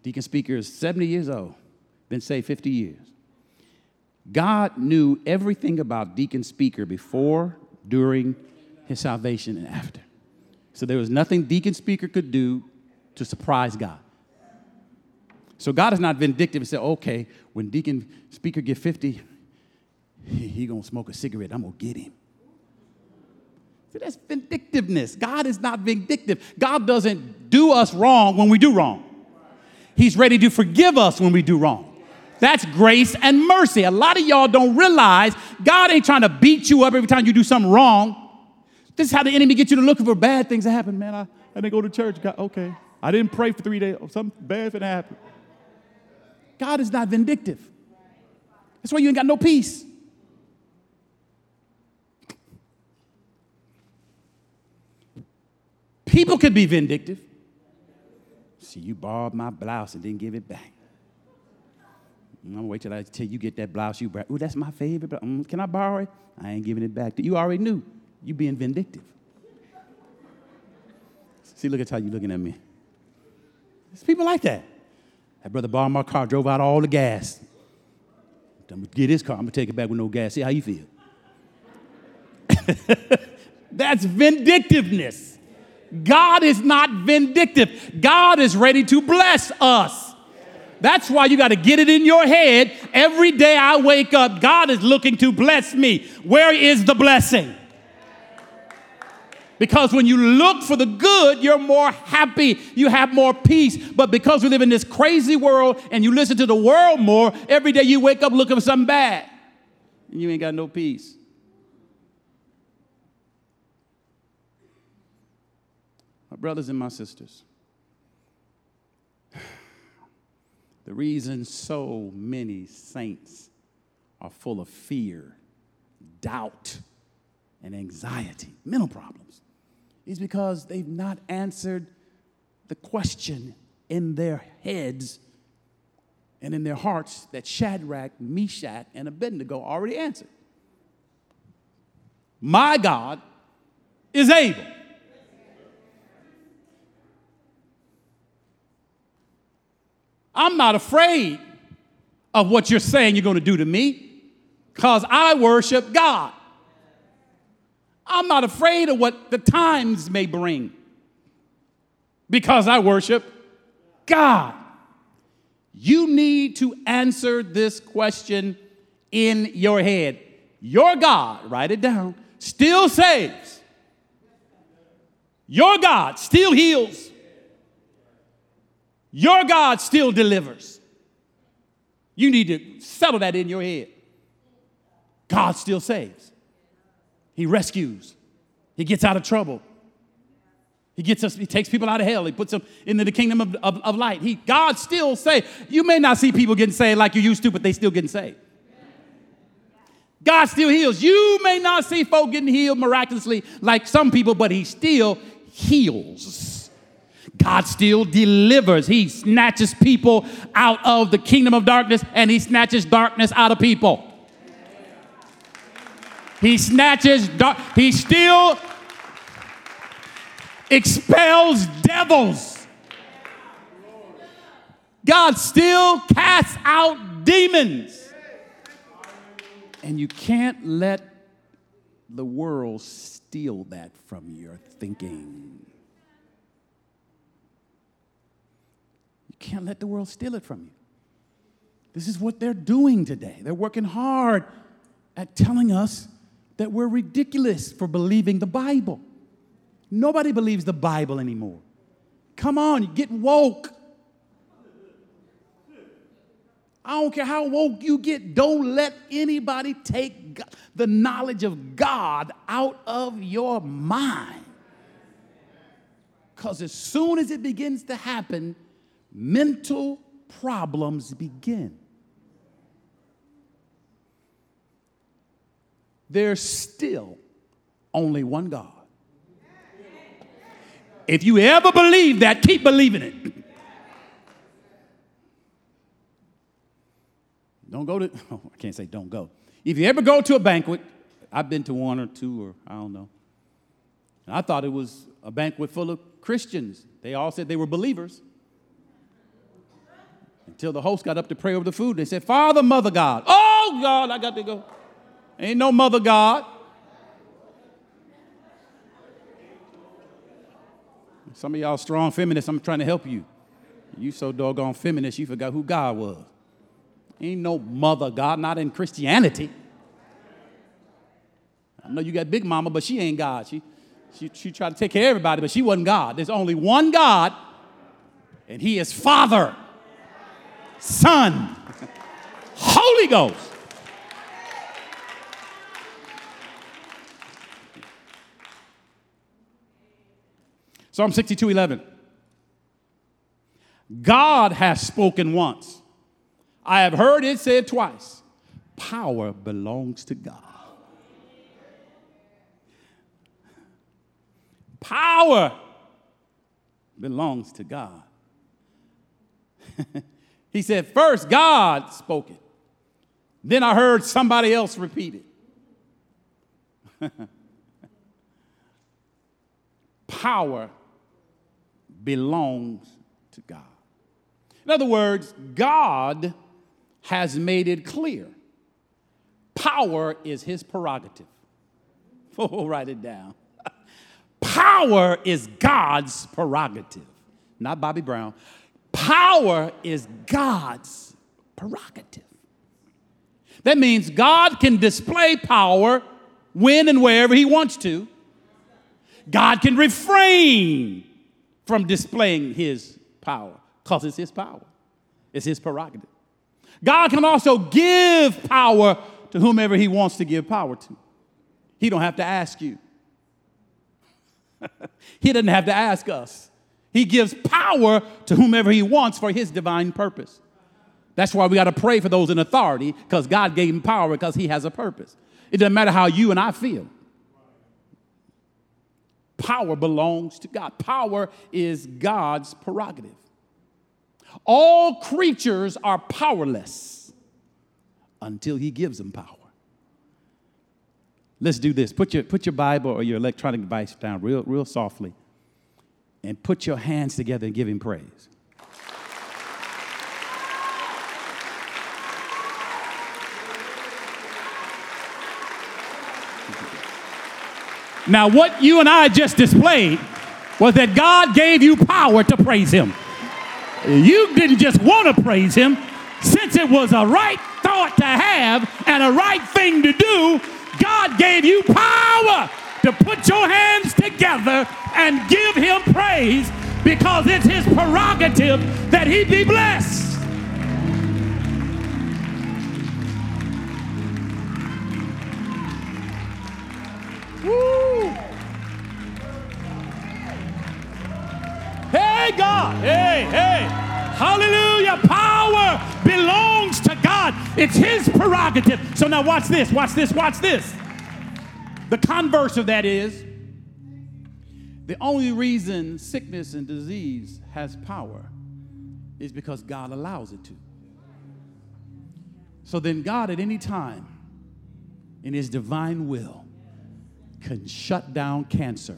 Deacon Speaker is 70 years old, been saved 50 years. God knew everything about Deacon Speaker before, during his salvation, and after. So there was nothing Deacon Speaker could do to surprise God. So God is not vindictive and say, okay, when Deacon Speaker get 50, he, gonna smoke a cigarette. I'm gonna get him. See, that's vindictiveness. God is not vindictive. God doesn't do us wrong when we do wrong. He's ready to forgive us when we do wrong. That's grace and mercy. A lot of y'all don't realize God ain't trying to beat you up every time you do something wrong. This is how the enemy gets you to look for bad things that happen. Man, I, I didn't go to church. God, okay. I didn't pray for three days. Oh, something bad gonna happen. God is not vindictive. That's why you ain't got no peace. People could be vindictive. See, you borrowed my blouse and didn't give it back. I'm gonna wait till I tell you get that blouse you brought. Oh, that's my favorite. But um, can I borrow it? I ain't giving it back. You already knew. You being vindictive. See, look at how you looking at me. There's people like that. That brother borrowed my car, drove out all the gas. I'm gonna get his car, I'm gonna take it back with no gas. See how you feel. That's vindictiveness. God is not vindictive. God is ready to bless us. That's why you got to get it in your head. Every day I wake up, God is looking to bless me. Where is the blessing? Because when you look for the good, you're more happy, you have more peace. But because we live in this crazy world and you listen to the world more, every day you wake up looking for something bad. And you ain't got no peace. Brothers and my sisters, the reason so many saints are full of fear, doubt, and anxiety, mental problems, is because they've not answered the question in their heads and in their hearts that Shadrach, Meshach, and Abednego already answered. My God is able. I'm not afraid of what you're saying you're going to do to me because I worship God. I'm not afraid of what the times may bring because I worship God. You need to answer this question in your head. Your God, write it down, still saves. Your God still heals. Your God still delivers. You need to settle that in your head. God still saves. He rescues. He gets out of trouble. He gets us, he takes people out of hell. He puts them into the kingdom of, of, of light. He, God still saved. You may not see people getting saved like you used to, but they still getting saved. God still heals. You may not see folk getting healed miraculously like some people, but he still heals. God still delivers. He snatches people out of the kingdom of darkness and he snatches darkness out of people. He snatches, dark, he still expels devils. God still casts out demons. And you can't let the world steal that from your thinking. Can't let the world steal it from you. This is what they're doing today. They're working hard at telling us that we're ridiculous for believing the Bible. Nobody believes the Bible anymore. Come on, get woke. I don't care how woke you get, don't let anybody take the knowledge of God out of your mind. Because as soon as it begins to happen, mental problems begin. there's still only one God. If you ever believe that, keep believing it. Don't go to, oh, I can't say don't go. If you ever go to a banquet, I've been to one or two, or I don't know. And I thought it was a banquet full of Christians. They all said they were believers. Until the host got up to pray over the food. They said, Father, Mother God. Oh, God, I got to go. Ain't no Mother God. Some of y'all strong feminists, I'm trying to help you. You so doggone feminist, you forgot who God was. Ain't no mother God, not in Christianity. I know you got Big Mama, but she ain't God. She, she, she tried to take care of everybody, but she wasn't God. There's only one God, and He is Father, Son, Holy Ghost. Psalm 62 11. God has spoken once. I have heard it said twice. Power belongs to God. Power belongs to God. he said, First, God spoke it. Then I heard somebody else repeat it. Power belongs to God. In other words, God has made it clear power is his prerogative. Oh, write it down. Power is God's prerogative, not Bobby Brown. Power is God's prerogative. That means God can display power when and wherever he wants to. God can refrain from displaying his power because it's his power, it's his prerogative. God can also give power to whomever he wants to give power to. He don't have to ask you. he doesn't have to ask us. He gives power to whomever he wants for his divine purpose. That's why we got to pray for those in authority because God gave him power because he has a purpose. It doesn't matter how you and I feel. Power belongs to God. Power is God's prerogative. All creatures are powerless until He gives them power. Let's do this. Put your, put your Bible or your electronic device down real, real softly and put your hands together and give Him praise. Now, what you and I just displayed was that God gave you power to praise Him. You didn't just want to praise Him, since it was a right thought to have and a right thing to do, God gave you power to put your hands together and give Him praise because it's His prerogative that He be blessed. Woo! Hey, God. Hey, hey. Hallelujah. Power belongs to God. It's His prerogative. So now watch this, watch this, watch this. The converse of that is the only reason sickness and disease has power is because God allows it to. So then, God, at any time, in His divine will, can shut down cancer.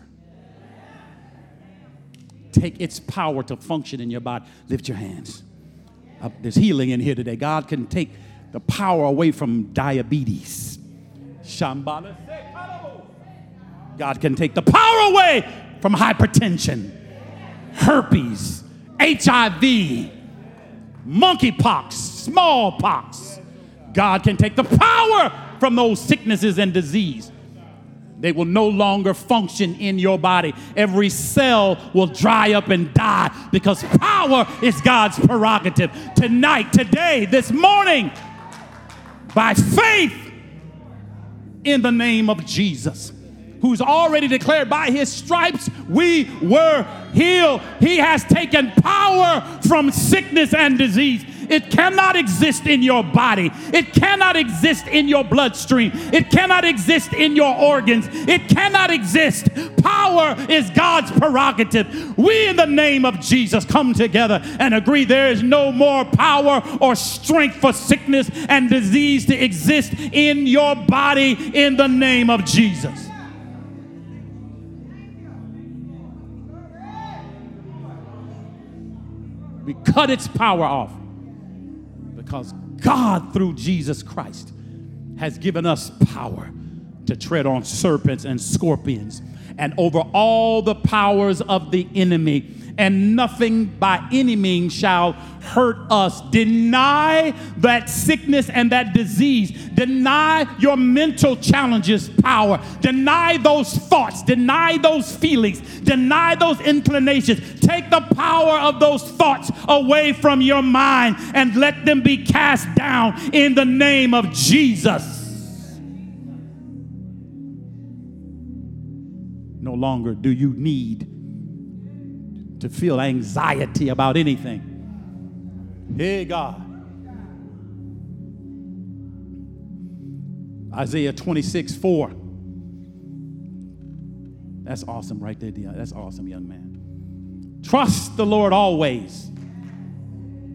Take its power to function in your body. Lift your hands. Uh, there's healing in here today. God can take the power away from diabetes. Shambhala. God can take the power away from hypertension, herpes, HIV, monkeypox, smallpox. God can take the power from those sicknesses and disease. They will no longer function in your body. Every cell will dry up and die because power is God's prerogative. Tonight, today, this morning, by faith in the name of Jesus, who's already declared by his stripes we were healed. He has taken power from sickness and disease. It cannot exist in your body. It cannot exist in your bloodstream. It cannot exist in your organs. It cannot exist. Power is God's prerogative. We, in the name of Jesus, come together and agree there is no more power or strength for sickness and disease to exist in your body in the name of Jesus. We cut its power off. Because God, through Jesus Christ, has given us power to tread on serpents and scorpions and over all the powers of the enemy and nothing by any means shall hurt us. Deny that sickness and that disease. Deny your mental challenges power. Deny those thoughts. Deny those feelings. Deny those inclinations. Take the power of those thoughts away from your mind and let them be cast down in the name of Jesus. No longer do you need to feel anxiety about anything. Hey, God. Isaiah 26, 4. That's awesome right there. That's awesome, young man. Trust the Lord always.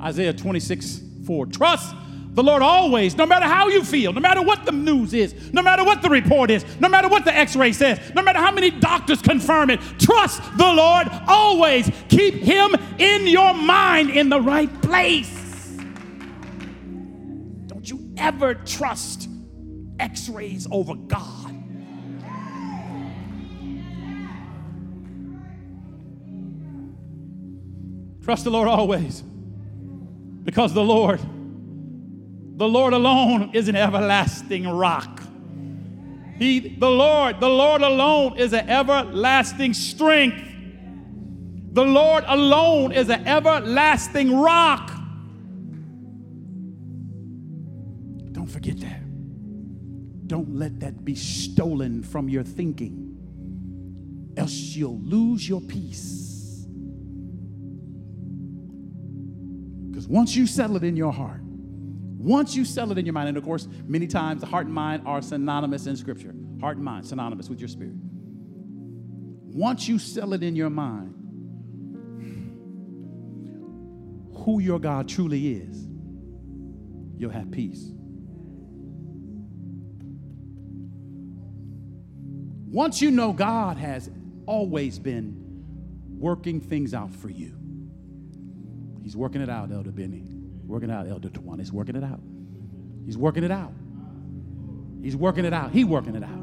Isaiah 26, 4. Trust the Lord always, no matter how you feel, no matter what the news is, no matter what the report is, no matter what the x ray says, no matter how many doctors confirm it, trust the Lord always. Keep Him in your mind in the right place. Don't you ever trust x rays over God. Trust the Lord always because the Lord the Lord alone is an everlasting rock. He, the Lord, the Lord alone is an everlasting strength. The Lord alone is an everlasting rock. Don't forget that. Don't let that be stolen from your thinking, else you'll lose your peace. Because once you settle it in your heart, once you settle it in your mind, and of course, many times the heart and mind are synonymous in Scripture. Heart and mind, synonymous with your spirit. Once you settle it in your mind, who your God truly is, you'll have peace. Once you know God has always been working things out for you, He's working it out, Elder Benny. Working out, Elder Tawana. He's working it out. He's working it out. He's working it out. He working it out.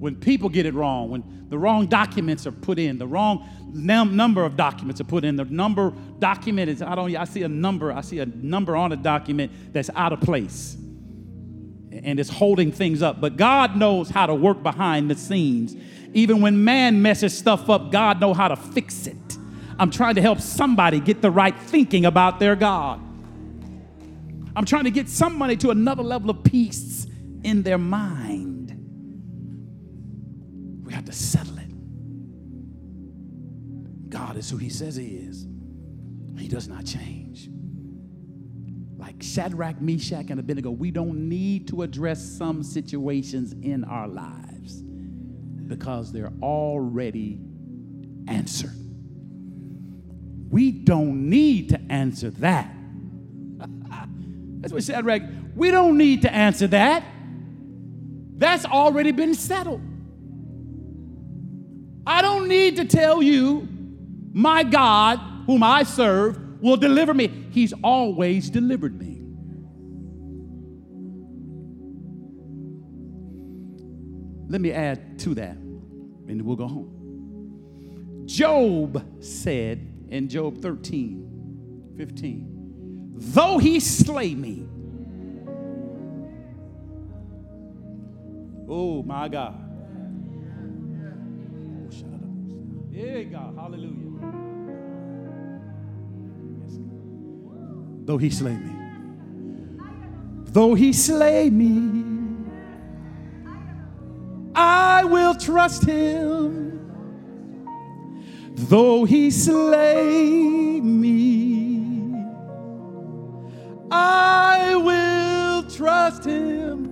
When people get it wrong, when the wrong documents are put in, the wrong num- number of documents are put in, the number document is, I don't, I see a number, I see a number on a document that's out of place and it's holding things up. But God knows how to work behind the scenes. Even when man messes stuff up, God knows how to fix it. I'm trying to help somebody get the right thinking about their God. I'm trying to get somebody to another level of peace in their mind. We have to settle it. God is who He says He is, He does not change. Like Shadrach, Meshach, and Abednego, we don't need to address some situations in our lives because they're already answered. We don't need to answer that. That's what Shadrach, we don't need to answer that. That's already been settled. I don't need to tell you, my God, whom I serve, will deliver me. He's always delivered me. Let me add to that, and we'll go home. Job said, in Job 13, 15. Though he slay me, oh my God. Yeah, God, hallelujah. Yes, God. Though he slay me, though he slay me, I will trust him Though he slay me, I will trust him.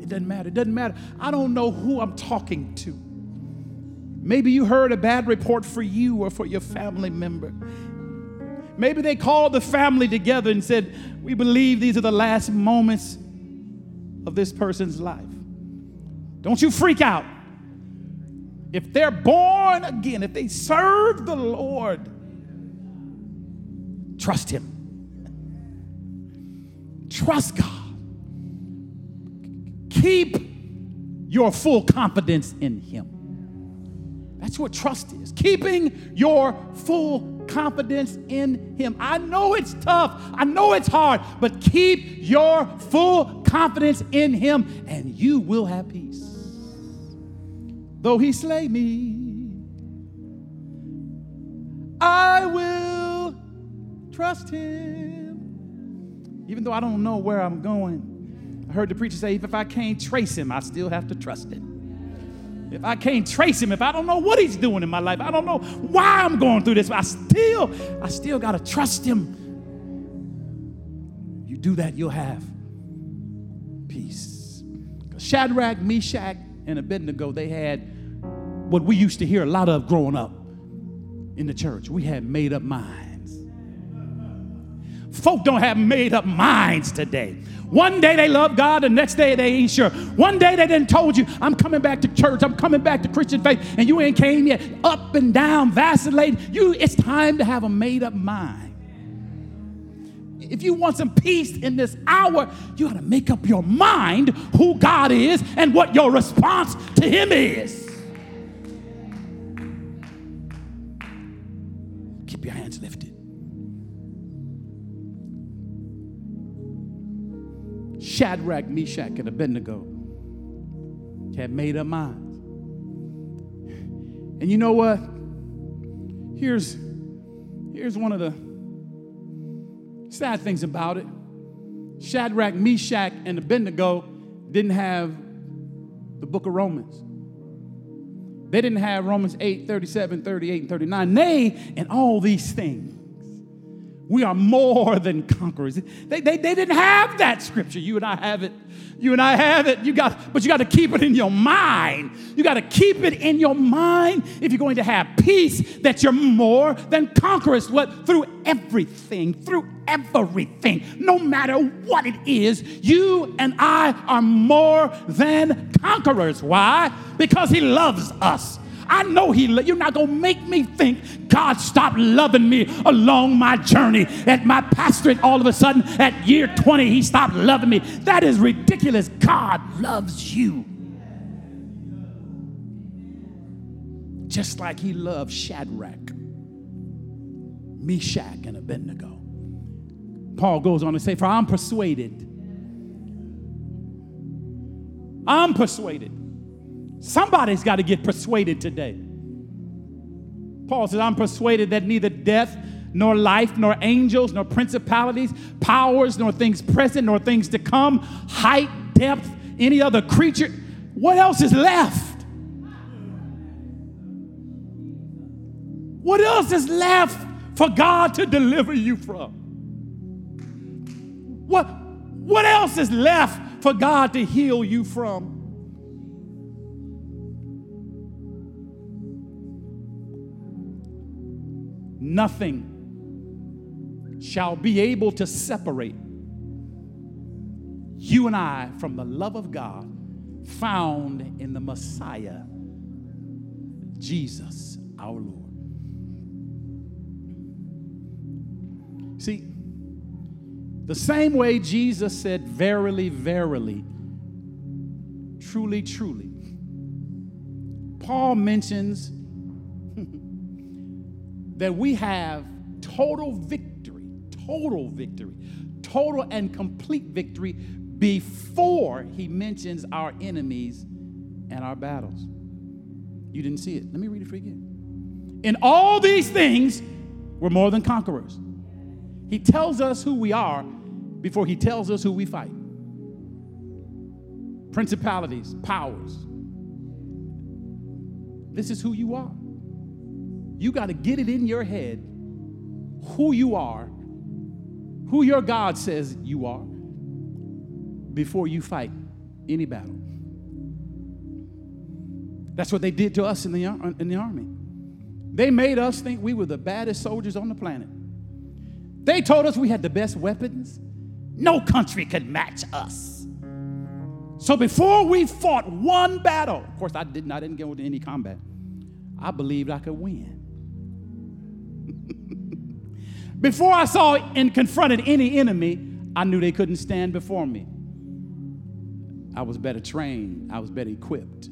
It doesn't matter. It doesn't matter. I don't know who I'm talking to. Maybe you heard a bad report for you or for your family member. Maybe they called the family together and said, We believe these are the last moments of this person's life. Don't you freak out if they're born again, if they serve the Lord, Trust Him. Trust God. Keep your full confidence in Him. That's what trust is. Keeping your full confidence in Him. I know it's tough. I know it's hard, but keep your full confidence in Him and you will have peace. Though He slay me, I will trust Him. Even though I don't know where I'm going, I heard the preacher say, if I can't trace Him, I still have to trust Him if I can't trace him, if I don't know what he's doing in my life, I don't know why I'm going through this, I still, I still got to trust him. You do that, you'll have peace. Shadrach, Meshach, and Abednego, they had what we used to hear a lot of growing up in the church. We had made up minds. Folk don't have made up minds today. One day they love God, the next day they ain't sure. One day they didn't told you, I'm coming back to church, I'm coming back to Christian faith, and you ain't came yet. Up and down, vacillating. You, it's time to have a made up mind. If you want some peace in this hour, you got to make up your mind who God is and what your response to Him is. Your hands lifted. Shadrach, Meshach, and Abednego had made up minds. And you know what? Here's, here's one of the sad things about it. Shadrach, Meshach, and Abednego didn't have the book of Romans. They didn't have Romans 8, 37, 38, and 39. Nay, and all these things we are more than conquerors. They, they, they didn't have that scripture. You and I have it. You and I have it. You got, but you got to keep it in your mind. You got to keep it in your mind if you're going to have peace that you're more than conquerors. What through everything, through everything, no matter what it is, you and I are more than conquerors. Why? Because He loves us. I know He. You're not gonna make me think God stopped loving me along my journey. At my pastorate, all of a sudden, at year 20, He stopped loving me. That is ridiculous. God loves you. Just like He loved Shadrach, Meshach, and Abednego. Paul goes on to say, For I'm persuaded. I'm persuaded Somebody's got to get persuaded today. Paul says, I'm persuaded that neither death, nor life, nor angels, nor principalities, powers, nor things present, nor things to come, height, depth, any other creature. What else is left? What else is left for God to deliver you from? What, what else is left for God to heal you from? Nothing shall be able to separate you and I from the love of God found in the Messiah, Jesus our Lord. See, the same way Jesus said, Verily, verily, truly, truly, Paul mentions that we have total victory, total victory, total and complete victory before he mentions our enemies and our battles. You didn't see it. Let me read it for you again. In all these things, we're more than conquerors. He tells us who we are before he tells us who we fight. Principalities, powers. This is who you are. You got to get it in your head who you are, who your God says you are, before you fight any battle. That's what they did to us in the, uh, in the army. They made us think we were the baddest soldiers on the planet. They told us we had the best weapons. No country could match us. So before we fought one battle, of course, I didn't, I didn't go into any combat. I believed I could win. Before I saw and confronted any enemy, I knew they couldn't stand before me. I was better trained, I was better equipped,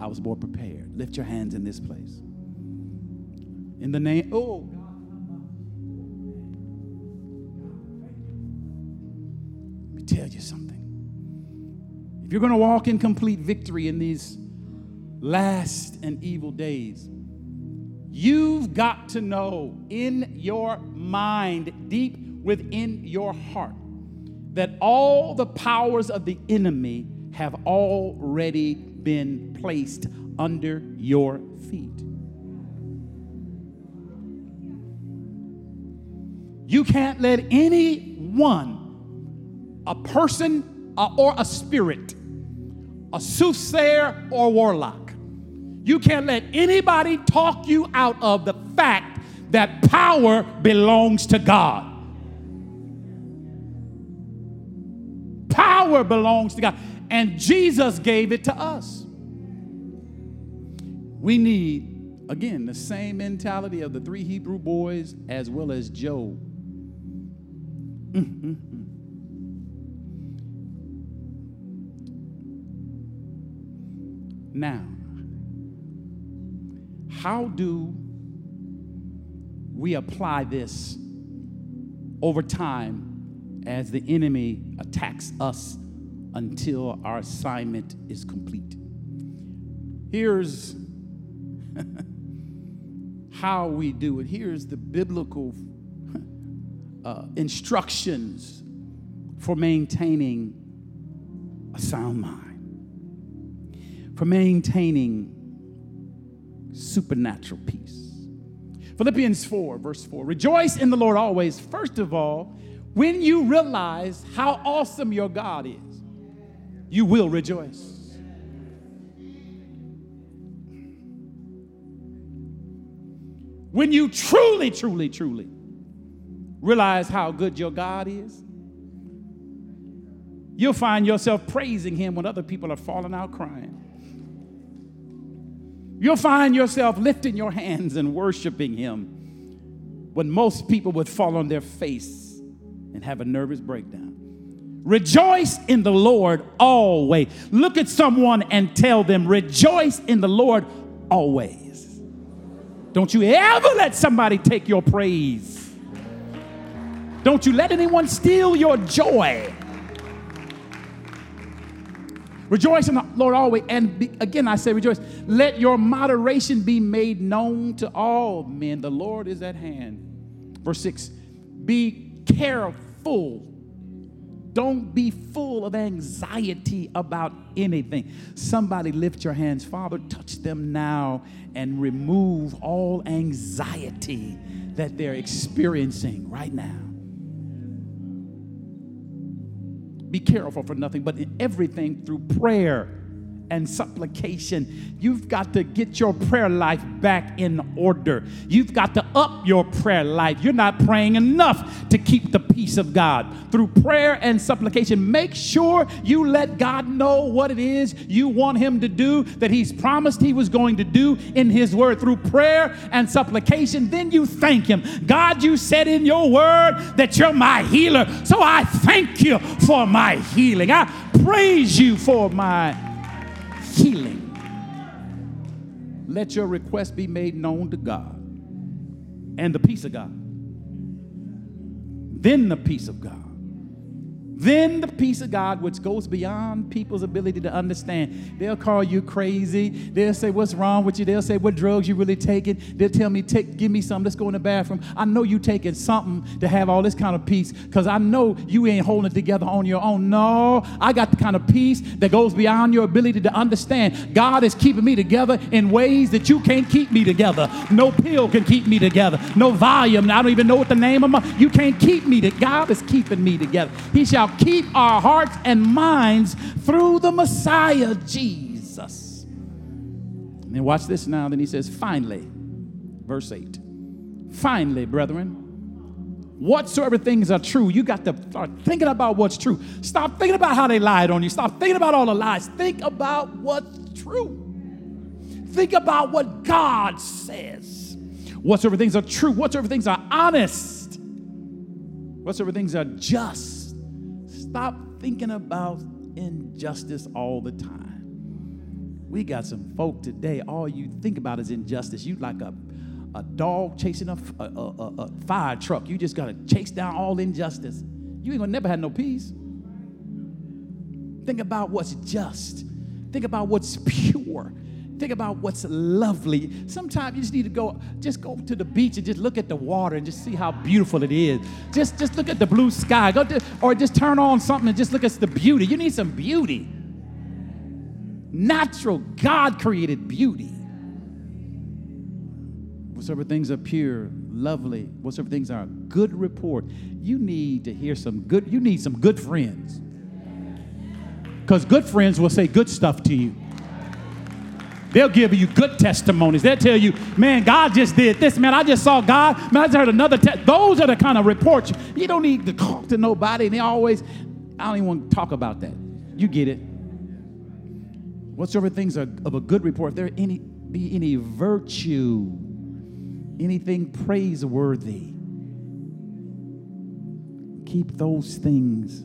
I was more prepared. Lift your hands in this place. In the name, oh, God. Let me tell you something. If you're going to walk in complete victory in these last and evil days, you've got to know in your mind, deep within your heart, that all the powers of the enemy have already been placed under your feet. You can't let anyone, a person uh, or a spirit, a soothsayer or warlock, you can't let anybody talk you out of the fact that power belongs to God. Power belongs to God. And Jesus gave it to us. We need, again, the same mentality of the three Hebrew boys as well as Job. Now, how do we apply this over time as the enemy attacks us until our assignment is complete? Here's how we do it. Here's the biblical uh, instructions for maintaining a sound mind, for maintaining supernatural peace. Philippians 4, verse 4 Rejoice in the Lord always. First of all, when you realize how awesome your God is, you will rejoice. When you truly, truly, truly realize how good your God is, you'll find yourself praising Him when other people are falling out crying. You'll find yourself lifting your hands and worshiping Him when most people would fall on their face and have a nervous breakdown. Rejoice in the Lord always. Look at someone and tell them, Rejoice in the Lord always. Don't you ever let somebody take your praise. Don't you let anyone steal your joy. Rejoice in the Lord always. And be, again, I say rejoice. Let your moderation be made known to all men. The Lord is at hand. Verse 6 Be careful. Don't be full of anxiety about anything. Somebody lift your hands. Father, touch them now and remove all anxiety that they're experiencing right now. Be careful for nothing, but in everything through prayer and supplication. You've got to get your prayer life back in order. You've got to up your prayer life. You're not praying enough to keep the peace of God. Through prayer and supplication, make sure you let God know what it is you want Him to do, that He's promised He was going to do in His Word. Through prayer and supplication, then you thank Him. God, you said in your Word that you're my healer. So I thank you for my healing. I praise you for my healing. Let your request be made known to God and the peace of God. Then the peace of God then the peace of God, which goes beyond people's ability to understand, they'll call you crazy. They'll say, What's wrong with you? They'll say, What drugs you really taking? They'll tell me, Take, Give me some. Let's go in the bathroom. I know you taking something to have all this kind of peace because I know you ain't holding it together on your own. No, I got the kind of peace that goes beyond your ability to understand. God is keeping me together in ways that you can't keep me together. No pill can keep me together. No Valium. I don't even know what the name of my. You can't keep me. To, God is keeping me together. He shall keep our hearts and minds through the Messiah, Jesus. And then watch this now. Then he says, finally, verse 8. Finally, brethren, whatsoever things are true, you got to start thinking about what's true. Stop thinking about how they lied on you. Stop thinking about all the lies. Think about what's true. Think about what God says. whatsoever things are true, whatsoever things are honest, whatsoever things are just. Stop thinking about injustice all the time. We got some folk today, all you think about is injustice. You like a, a dog chasing a, a, a, a fire truck. You just got to chase down all injustice. You ain't gonna never have no peace. Think about what's just. Think about what's pure. Think about what's lovely. Sometimes you just need to go, just go to the beach and just look at the water and just see how beautiful it is. Just, just look at the blue sky. Go to, or just turn on something and just look at the beauty. You need some beauty. Natural, God created beauty. Whatsoever things are pure, lovely, whatsoever things are good report. You need to hear some good, you need some good friends. Because good friends will say good stuff to you. They'll give you good testimonies. They'll tell you, man, God just did this. Man, I just saw God. Man, I just heard another. Te-. Those are the kind of reports. You don't need to talk to nobody. And they always, I don't even want to talk about that. You get it. Whatsoever things are of a good report, if there any be any virtue, anything praiseworthy, keep those things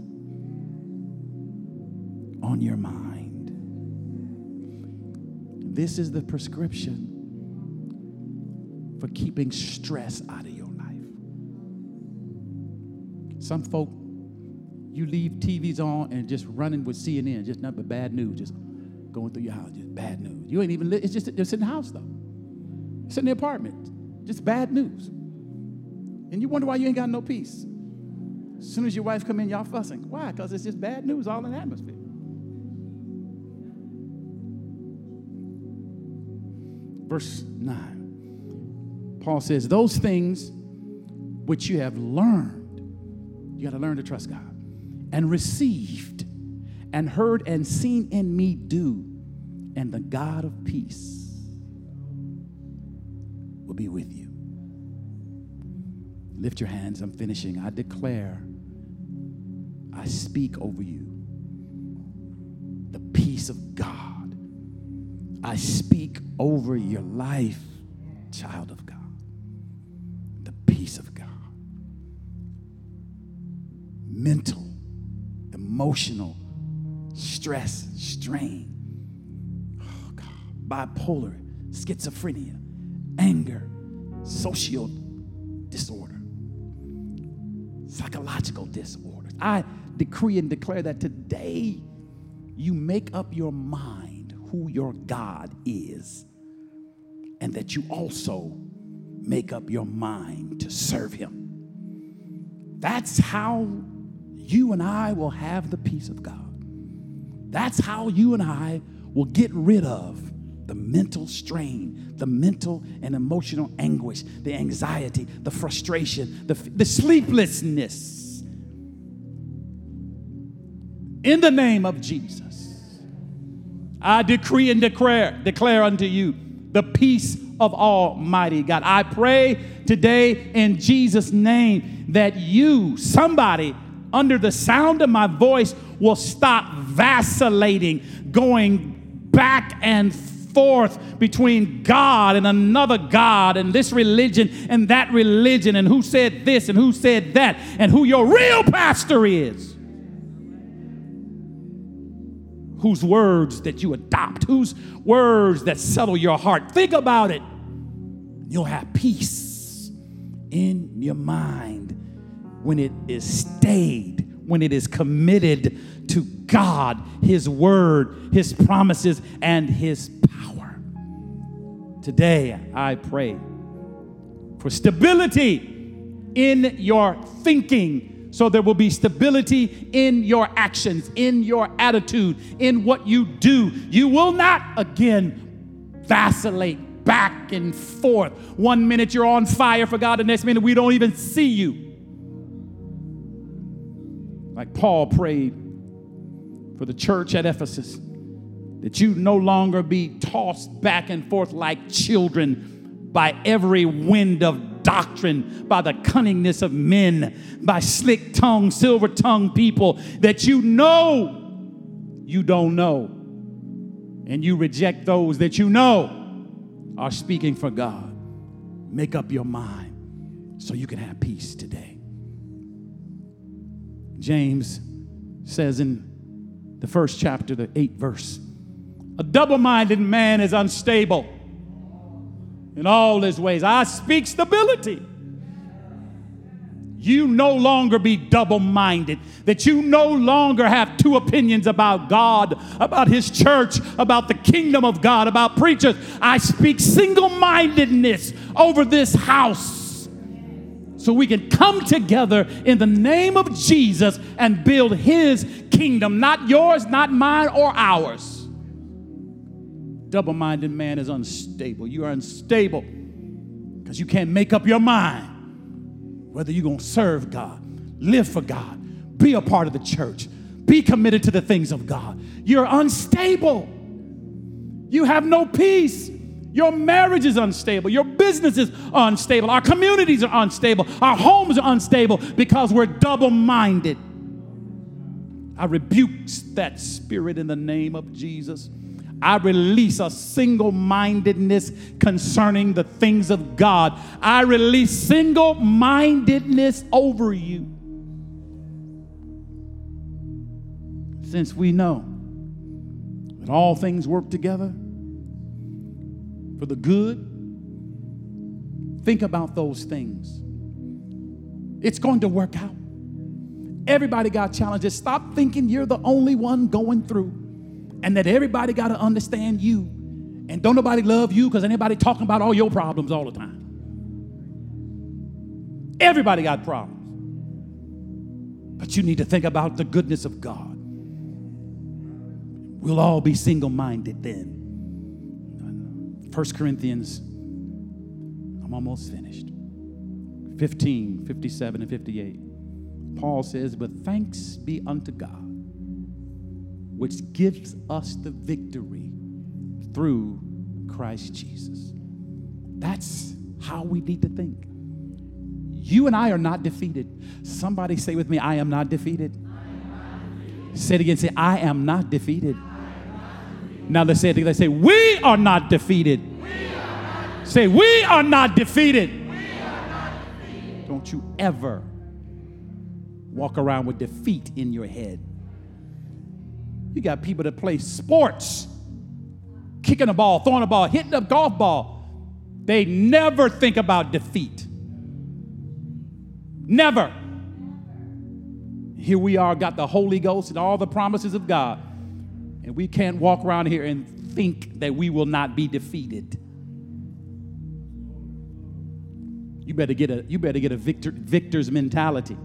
on your mind. This is the prescription for keeping stress out of your life. Some folk, you leave TVs on and just running with CNN, just nothing but bad news, just going through your house, just bad news. You ain't even, it's just, it's in the house though. It's in the apartment, just bad news. And you wonder why you ain't got no peace. As soon as your wife come in, y'all fussing. Why? Because it's just bad news all in the atmosphere. Verse 9. Paul says, Those things which you have learned, you got to learn to trust God, and received, and heard and seen in me do, and the God of peace will be with you. Lift your hands, I'm finishing. I declare, I speak over you the peace of God I speak over your life, child of God, the peace of God. Mental, emotional, stress, strain, oh God, bipolar, schizophrenia, anger, social disorder, psychological disorders. I decree and declare that today you make up your mind who your God is, and that you also make up your mind to serve Him. That's how you and I will have the peace of God. That's how you and I will get rid of the mental strain, the mental and emotional anguish, the anxiety, the frustration, the, the sleeplessness. In the name of Jesus. I decree and declare, declare unto you the peace of Almighty God. I pray today in Jesus' name that you, somebody under the sound of my voice, will stop vacillating, going back and forth between God and another God and this religion and that religion and who said this and who said that and who your real pastor is. Whose words that you adopt, whose words that settle your heart. Think about it. You'll have peace in your mind when it is stayed, when it is committed to God, His word, His promises, and His power. Today, I pray for stability in your thinking so there will be stability in your actions, in your attitude, in what you do. You will not again vacillate back and forth. One minute you're on fire for God, the next minute we don't even see you. Like Paul prayed for the church at Ephesus, that you no longer be tossed back and forth like children by every wind of doctrine, by the cunningness of men, by slick tongued, silver tongued people that you know you don't know. And you reject those that you know are speaking for God. make up your mind so you can have peace today. James says in the first chapter, the eighth verse, a double minded man is unstable in all his ways. I speak stability. You no longer be double minded, that you no longer have two opinions about God, about His church, about the kingdom of God, about preachers. I speak single mindedness over this house so we can come together in the name of Jesus and build His kingdom, not yours, not mine, or ours double minded man is unstable. You are unstable because you can't make up your mind whether you're going to serve God, live for God, be a part of the church, be committed to the things of God. You're unstable. You have no peace. Your marriage is unstable. Your business is unstable. Our communities are unstable. Our homes are unstable because we're double minded. I rebuke that spirit in the name of Jesus. I release a single mindedness concerning the things of God. I release single mindedness over you. Since we know that all things work together for the good, think about those things. It's going to work out. Everybody got challenges. Stop thinking you're the only one going through and that everybody got to understand you. And don't nobody love you because anybody talking about all your problems all the time. Everybody got problems. But you need to think about the goodness of God. We'll all be single minded then. 1 Corinthians, I'm almost finished. 15, 57, and 58. Paul says, But thanks be unto God which gives us the victory through Christ Jesus. That's how we need to think. You and I are not defeated. Somebody say with me, I am not defeated. Say it again. Say, I am not defeated. Now let's say it together. Say, we are not defeated. say, we are not defeated. Don't you ever walk around with defeat in your head. You got people that play sports, kicking a ball, throwing a ball, hitting a golf ball. They never think about defeat. Never. Here we are, got the Holy Ghost and all the promises of God. And we can't walk around here and think that we will not be defeated. You better get a, you better get a victor, victor's mentality.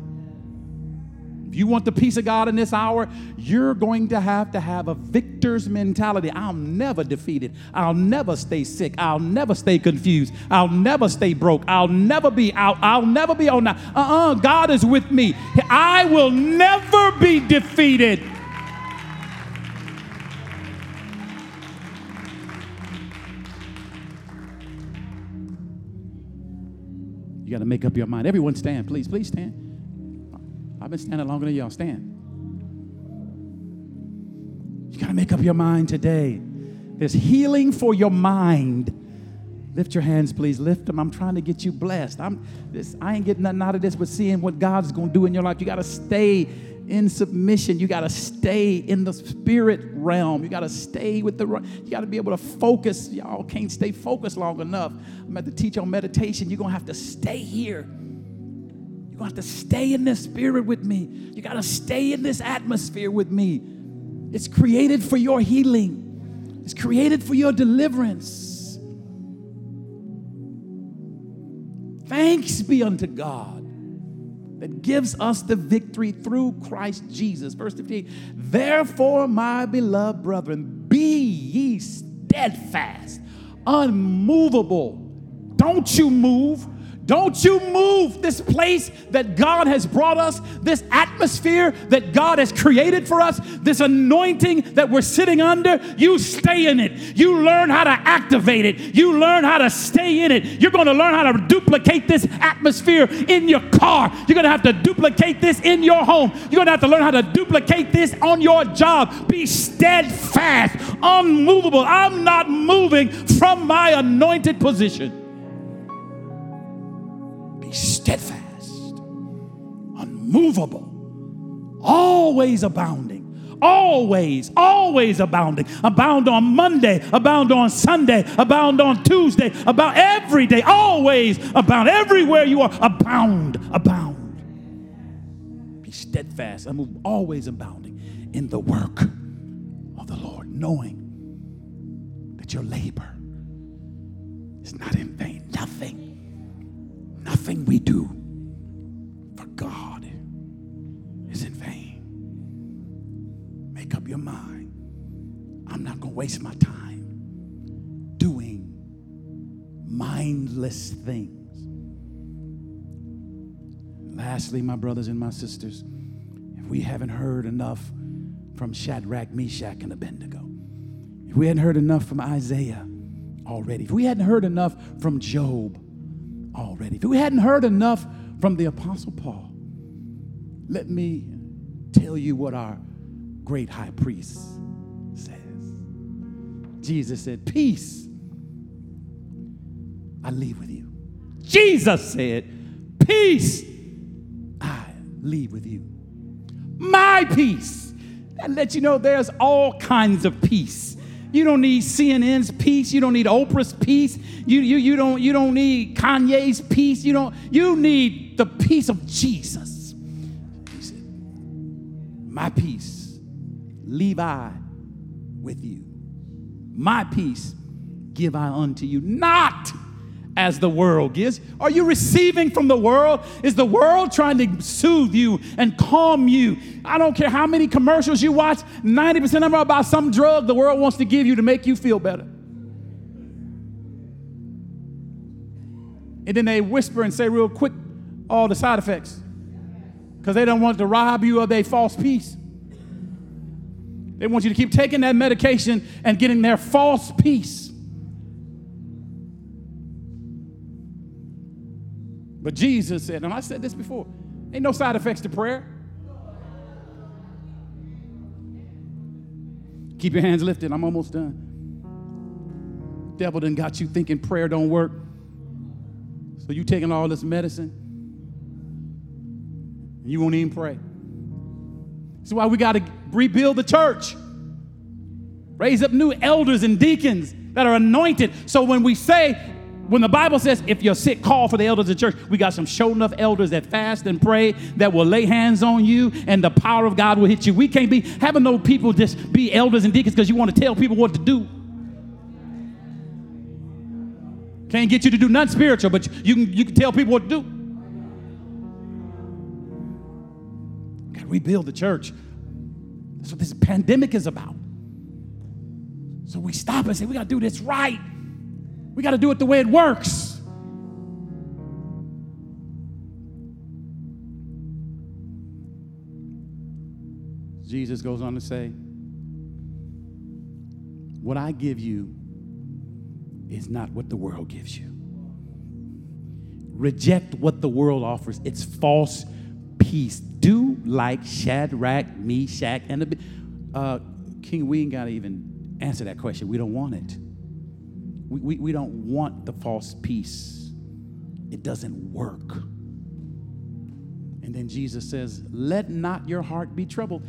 If you want the peace of God in this hour, you're going to have to have a victor's mentality. I'll never defeated. I'll never stay sick. I'll never stay confused. I'll never stay broke. I'll never be out. I'll never be on that. Uh-uh. God is with me. I will never be defeated. You got to make up your mind. Everyone stand, please. Please stand. I've been standing longer than y'all. Stand. You got to make up your mind today. There's healing for your mind. Lift your hands, please. Lift them. I'm trying to get you blessed. I'm this. I ain't getting nothing out of this, but seeing what God's to do in your life. You got to stay in submission. You got to stay in the spirit realm. You got to stay with the. You got to be able to focus. Y'all can't stay focused long enough. I'm about to teach on meditation. You're gonna have to stay here you have to stay in this spirit with me. You got to stay in this atmosphere with me. It's created for your healing, it's created for your deliverance. Thanks be unto God that gives us the victory through Christ Jesus. Verse 15, therefore, my beloved brethren, be ye steadfast, unmovable. Don't you move don't you move this place that God has brought us, this atmosphere that God has created for us, this anointing that we're sitting under. You stay in it. You learn how to activate it. You learn how to stay in it. You're going to learn how to duplicate this atmosphere in your car. You're going to have to duplicate this in your home. You're going to have to learn how to duplicate this on your job. Be steadfast, unmovable. I'm not moving from my anointed position. Steadfast, unmovable, always abounding always, always abounding. Abound on Monday, abound on Sunday, abound on Tuesday, about every day, always abound. Everywhere you are, abound, abound. Be steadfast, I'm always abounding in the work of the Lord, knowing that your labor is not in vain. Nothing, nothing we do for God is in vain make up your mind. I'm not going to waste my time doing mindless things. Lastly, my brothers and my sisters, if we haven't heard enough from Shadrach, Meshach, and Abednego, if we hadn't heard enough from Isaiah already, if we hadn't heard enough from Job already, if we hadn't heard enough from the Apostle Paul, let me tell you what our great high priest says. Jesus said, Peace I leave with you. Jesus said, Peace I leave with you. My peace. That lets you know there's all kinds of peace. You don't need CNN's peace. You don't need Oprah's peace. You, you, you, don't, you don't need Kanye's peace. You, don't, you need the peace of Jesus. He said, My peace leave I with you. My peace give I unto you, not as the world gives. Are you receiving from the world? Is the world trying to soothe you and calm you? I don't care how many commercials you watch, 90% of them are about some drug the world wants to give you to make you feel better. And then they whisper and say real quick all the side effects because they don't want to rob you of their false peace. They want you to keep taking that medication and getting their false peace. But Jesus said, and I said this before, ain't no side effects to prayer. Keep your hands lifted. I'm almost done. Devil done got you thinking prayer don't work. So you taking all this medicine. And you won't even pray. That's why we got to rebuild the church. Raise up new elders and deacons that are anointed. So when we say, when the Bible says, if you're sick, call for the elders of the church, we got some show enough elders that fast and pray that will lay hands on you and the power of God will hit you. We can't be having no people just be elders and deacons because you want to tell people what to do. Can't get you to do nothing spiritual, but you can, you can tell people what to do. Got to rebuild the church. That's what this pandemic is about. So we stop and say, we got to do this right. We got to do it the way it works. Jesus goes on to say, What I give you is not what the world gives you. Reject what the world offers, it's false peace. Do like Shadrach, Meshach, and the uh, King. We ain't got to even answer that question. We don't want it. We, we, we don't want the false peace. It doesn't work. And then Jesus says, Let not your heart be troubled.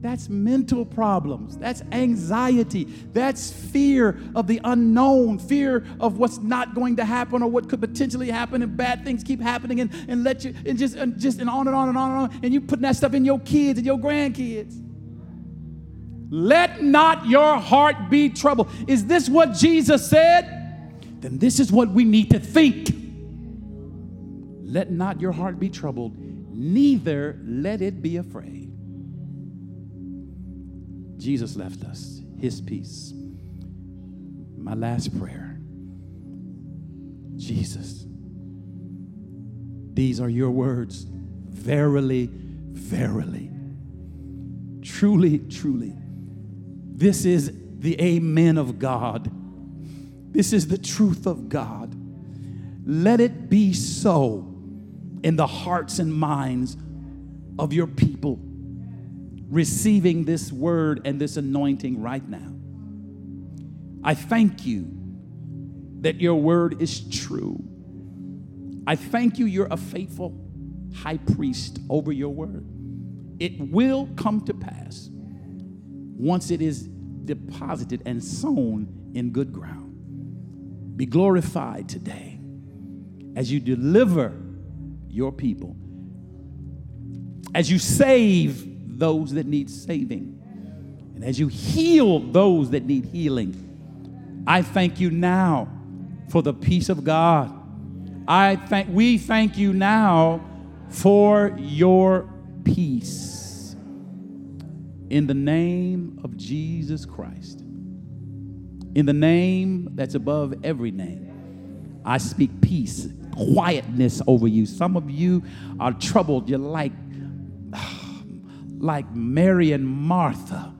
That's mental problems. That's anxiety. That's fear of the unknown, fear of what's not going to happen or what could potentially happen, and bad things keep happening, and, and let you, and just, and just, and on and on and on and on. And you putting that stuff in your kids and your grandkids. Let not your heart be troubled. Is this what Jesus said? Then this is what we need to think. Let not your heart be troubled, neither let it be afraid. Jesus left us his peace. My last prayer Jesus, these are your words. Verily, verily, truly, truly. This is the amen of God. This is the truth of God. Let it be so in the hearts and minds of your people receiving this word and this anointing right now. I thank you that your word is true. I thank you, you're a faithful high priest over your word. It will come to pass once it is deposited and sown in good ground. Be glorified today as you deliver your people, as you save those that need saving, and as you heal those that need healing. I thank you now for the peace of God. I thank we thank you now for your peace. In the name of Jesus Christ. In the name that's above every name. I speak peace, quietness over you. Some of you are troubled. You're like like Mary and Martha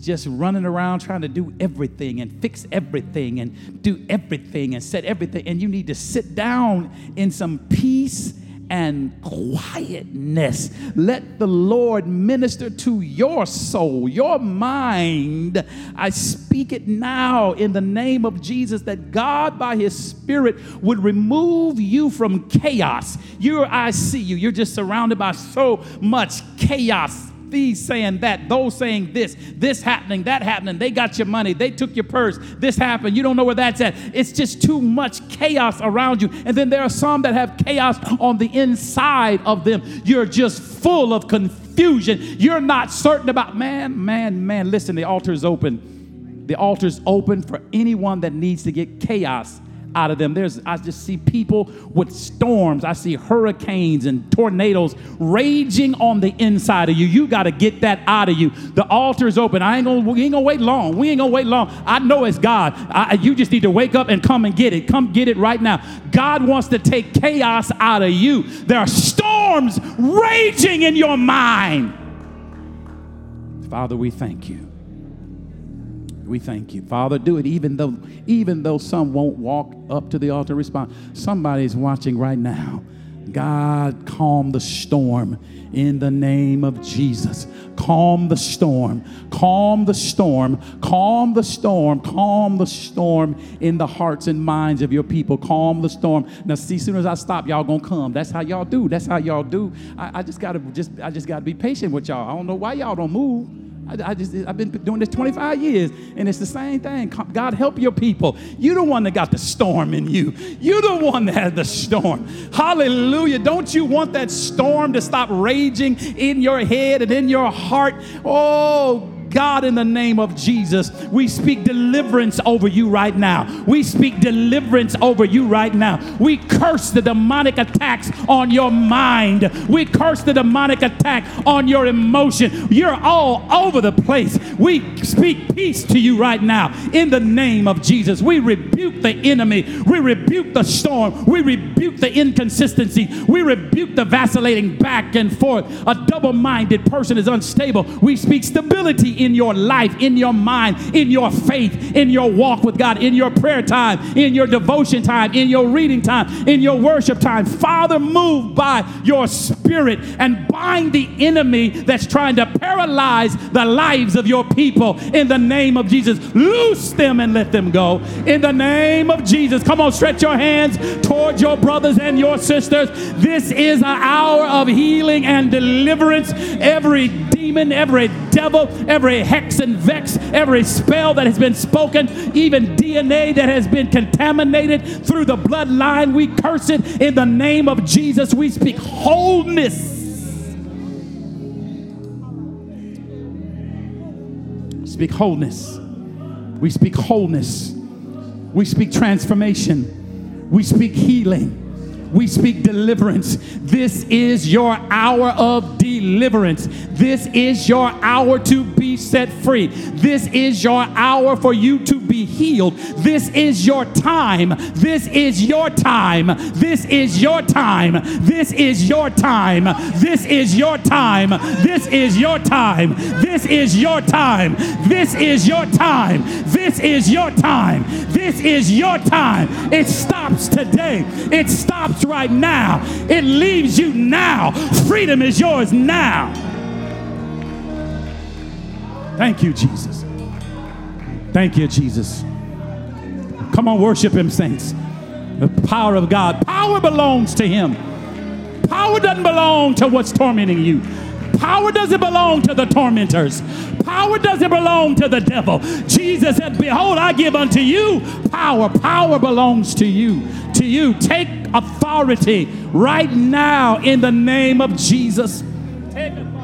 just running around trying to do everything and fix everything and do everything and set everything. And you need to sit down in some peace and quietness. Let the Lord minister to your soul, your mind. I speak it now in the name of Jesus that God, by His Spirit, would remove you from chaos. You're, I see you, you're just surrounded by so much chaos these saying that, those saying this, this happening, that happening. They got your money, they took your purse, this happened. You don't know where that's at. It's just too much chaos around you. And then there are some that have chaos on the inside of them. You're just full of confusion. You're not certain about, man, man, man. Listen, the altar is open. The altar is open for anyone that needs to get chaos out of them. There's I just see people with storms. I see hurricanes and tornadoes raging on the inside of you. You got to get that out of you. The altar is open. I ain't gonna we ain't gonna wait long. We ain't gonna wait long. I know it's God. I, you just need to wake up and come and get it. Come get it right now. God wants to take chaos out of you. There are storms raging in your mind. Father, we thank you. We thank you. Father, do it even though even though some won't walk up to the altar and respond. Somebody's watching right now. God, calm the storm in the name of Jesus. Calm the storm, calm the storm, calm the storm, calm the storm in the hearts and minds of your people. Calm the storm. Now, see, as soon as I stop, y'all gonna come. That's how y'all do. That's how y'all do. I, I just gotta just I just gotta be patient with y'all. I don't know why y'all don't move. I, I, just, I've been doing this 25 years, and it's the same thing. God help your people. You're the one that got the storm in you. You're the one that has the storm. Hallelujah. Don't you want that storm to stop raging in your head and in your heart? Oh, God, in the name of Jesus, we speak deliverance over you right now. We speak deliverance over you right now. We curse the demonic attacks on your mind. We curse the demonic attack on your emotion. You're all over the place. We speak peace to you right now in the name of Jesus. We rebuke the enemy. We rebuke the storm. We rebuke the inconsistency. We rebuke the vacillating back and forth. A double minded person is unstable. We speak stability in your life, in your mind, in your faith, in your walk with God, in your prayer time, in your devotion time, in your reading time, in your worship time. Father, move by your spirit and bind the enemy that's trying to paralyze the lives of your people in the name of Jesus. Loose them and let them go in the name of Jesus. Come on, stretch your hands toward your brothers and your sisters. This is an hour of healing and deliverance. Every demon, every devil, every hex and vex, every spell that has been spoken, even DNA that has been contaminated through the bloodline, we curse it in the name of Jesus. We speak wholeness. Speak wholeness. We speak wholeness. We speak transformation. We speak healing. We speak deliverance. This is your hour of deliverance. This is your hour to be set free. This is your hour for you to be healed. This is your time. This is your time. This is your time. This is your time. This is your time. This is your time. This is your time. This is your time. This is your time. This is your time. It stops today. It stops right now. It leaves you now. Freedom is yours now. Thank you, Jesus. Thank you, Jesus. Come on, worship Him, saints. The power of God. Power belongs to Him. Power doesn't belong to what's tormenting you. Power doesn't belong to the tormentors. Power doesn't belong to the devil. Jesus said, Behold, I give unto you power. Power belongs to you. To you. Take authority right now in the name of Jesus. Take tomorrow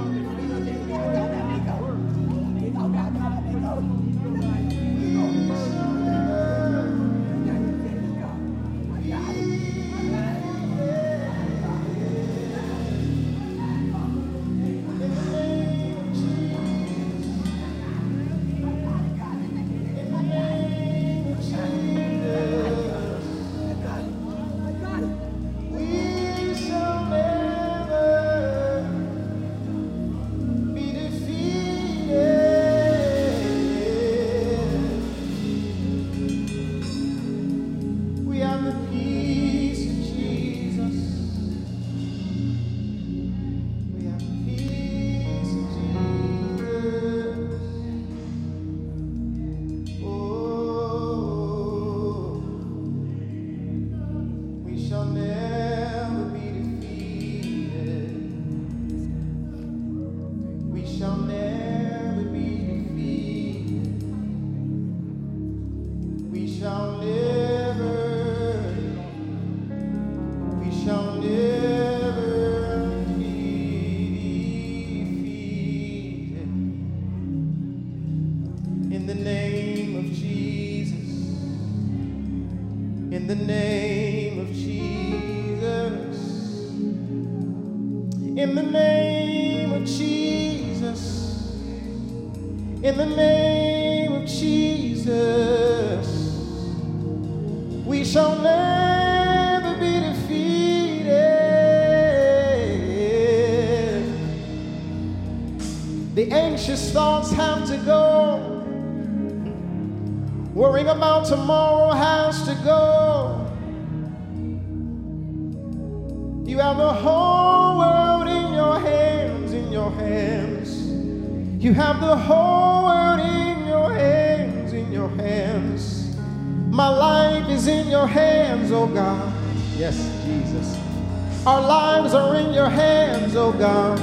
Our lives are in your hands, oh God.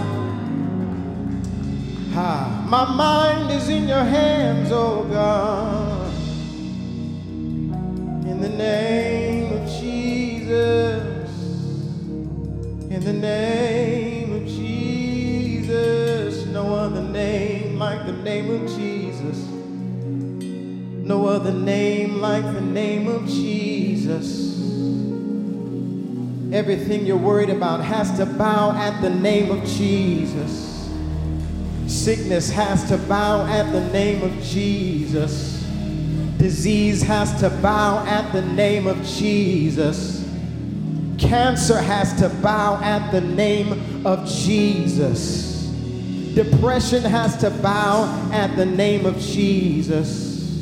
Ha. My mind is in your hands, Everything you're worried about has to bow at the name of Jesus. Sickness has to bow at the name of Jesus. Disease has to bow at the name of Jesus. Cancer has to bow at the name of Jesus. Depression has to bow at the name of Jesus.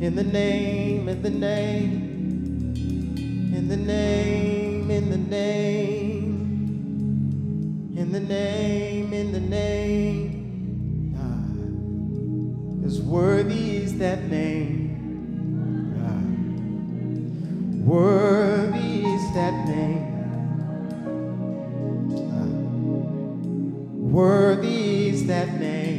In the name, in the name, in the name, name, in the name, in the name. God, As worthy is that name. God. Worthy is that name. God. Worthy is that name.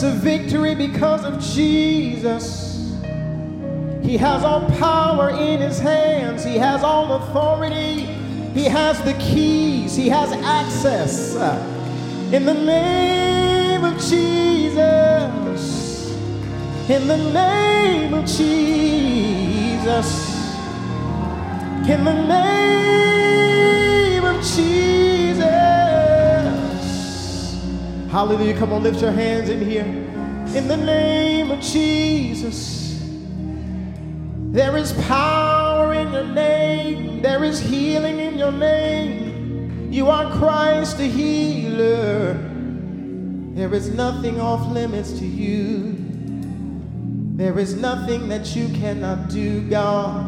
From a victory because of Jesus. He has all power in his hands, he has all authority, he has the keys, he has access. In the name of Jesus, in the name of Jesus, in the name of Jesus. Hallelujah. Come on, lift your hands in here. In the name of Jesus. There is power in your name. There is healing in your name. You are Christ the healer. There is nothing off limits to you. There is nothing that you cannot do, God,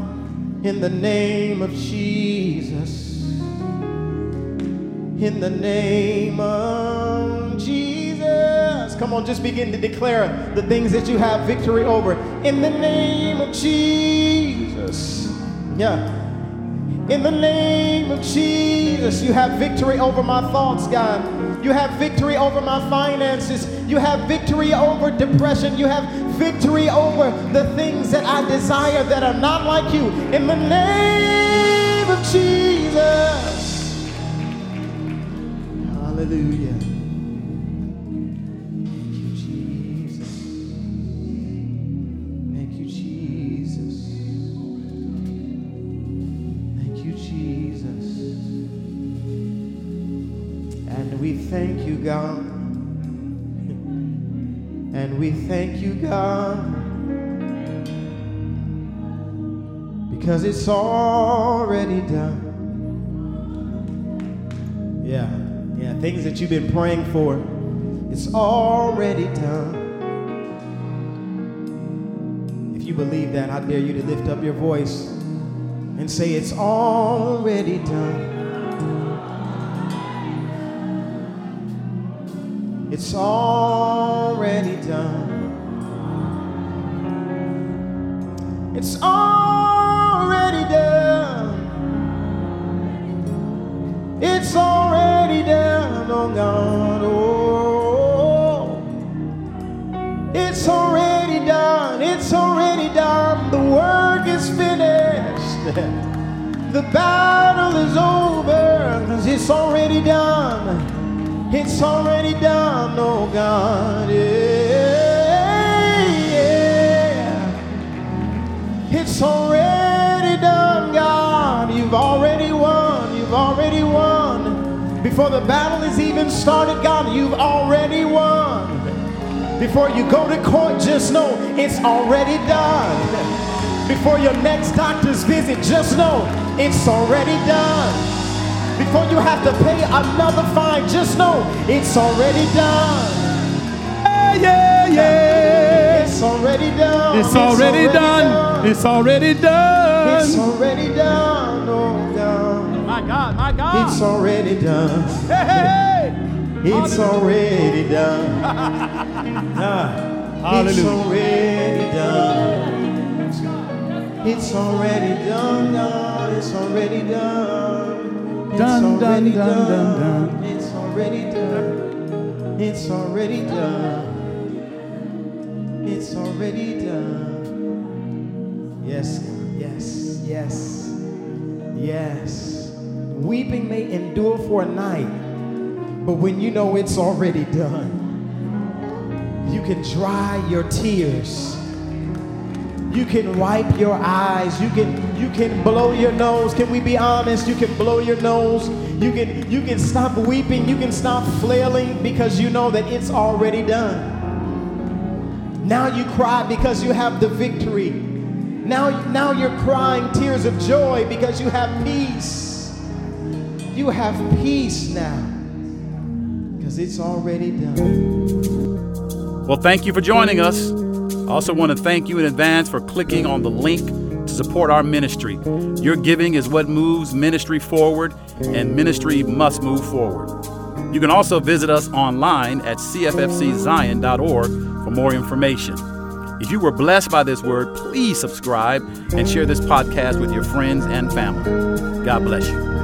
in the name of Jesus. In the name of. Come on, just begin to declare the things that you have victory over. In the name of Jesus. Yeah. In the name of Jesus, you have victory over my thoughts, God. You have victory over my finances. You have victory over depression. You have victory over the things that I desire that are not like you. In the name of Jesus. Hallelujah. God. Because it's already done. Yeah, yeah, things that you've been praying for, it's already done. If you believe that, I dare you to lift up your voice and say, It's already done. It's already done. It's already done. It's already done, oh God. Oh, it's already done. It's already done. The work is finished. The battle is over because it's already done. It's already done, oh God. Yeah, Before the battle is even started, God, you've already won. Before you go to court, just know it's already done. Before your next doctor's visit, just know it's already done. Before you have to pay another fine, just know it's already done. Yeah, yeah, yeah. It's already done. It's already done. It's already It's done. already done, oh God. My God, my God. It's already done. Hey, hey, It's already done. Ah, It's already done. It's already done. It's already done. It's Done, done, already done, done, done. It's already done. It's already done. It's already done. Yes, God. Yes, yes, yes. Weeping may endure for a night, but when you know it's already done, you can dry your tears. You can wipe your eyes. You can you can blow your nose. Can we be honest? You can blow your nose. You can you can stop weeping. You can stop flailing because you know that it's already done. Now you cry because you have the victory. Now now you're crying tears of joy because you have peace. You have peace now. Because it's already done. Well, thank you for joining us. I also want to thank you in advance for clicking on the link to support our ministry. Your giving is what moves ministry forward, and ministry must move forward. You can also visit us online at cffczion.org for more information. If you were blessed by this word, please subscribe and share this podcast with your friends and family. God bless you.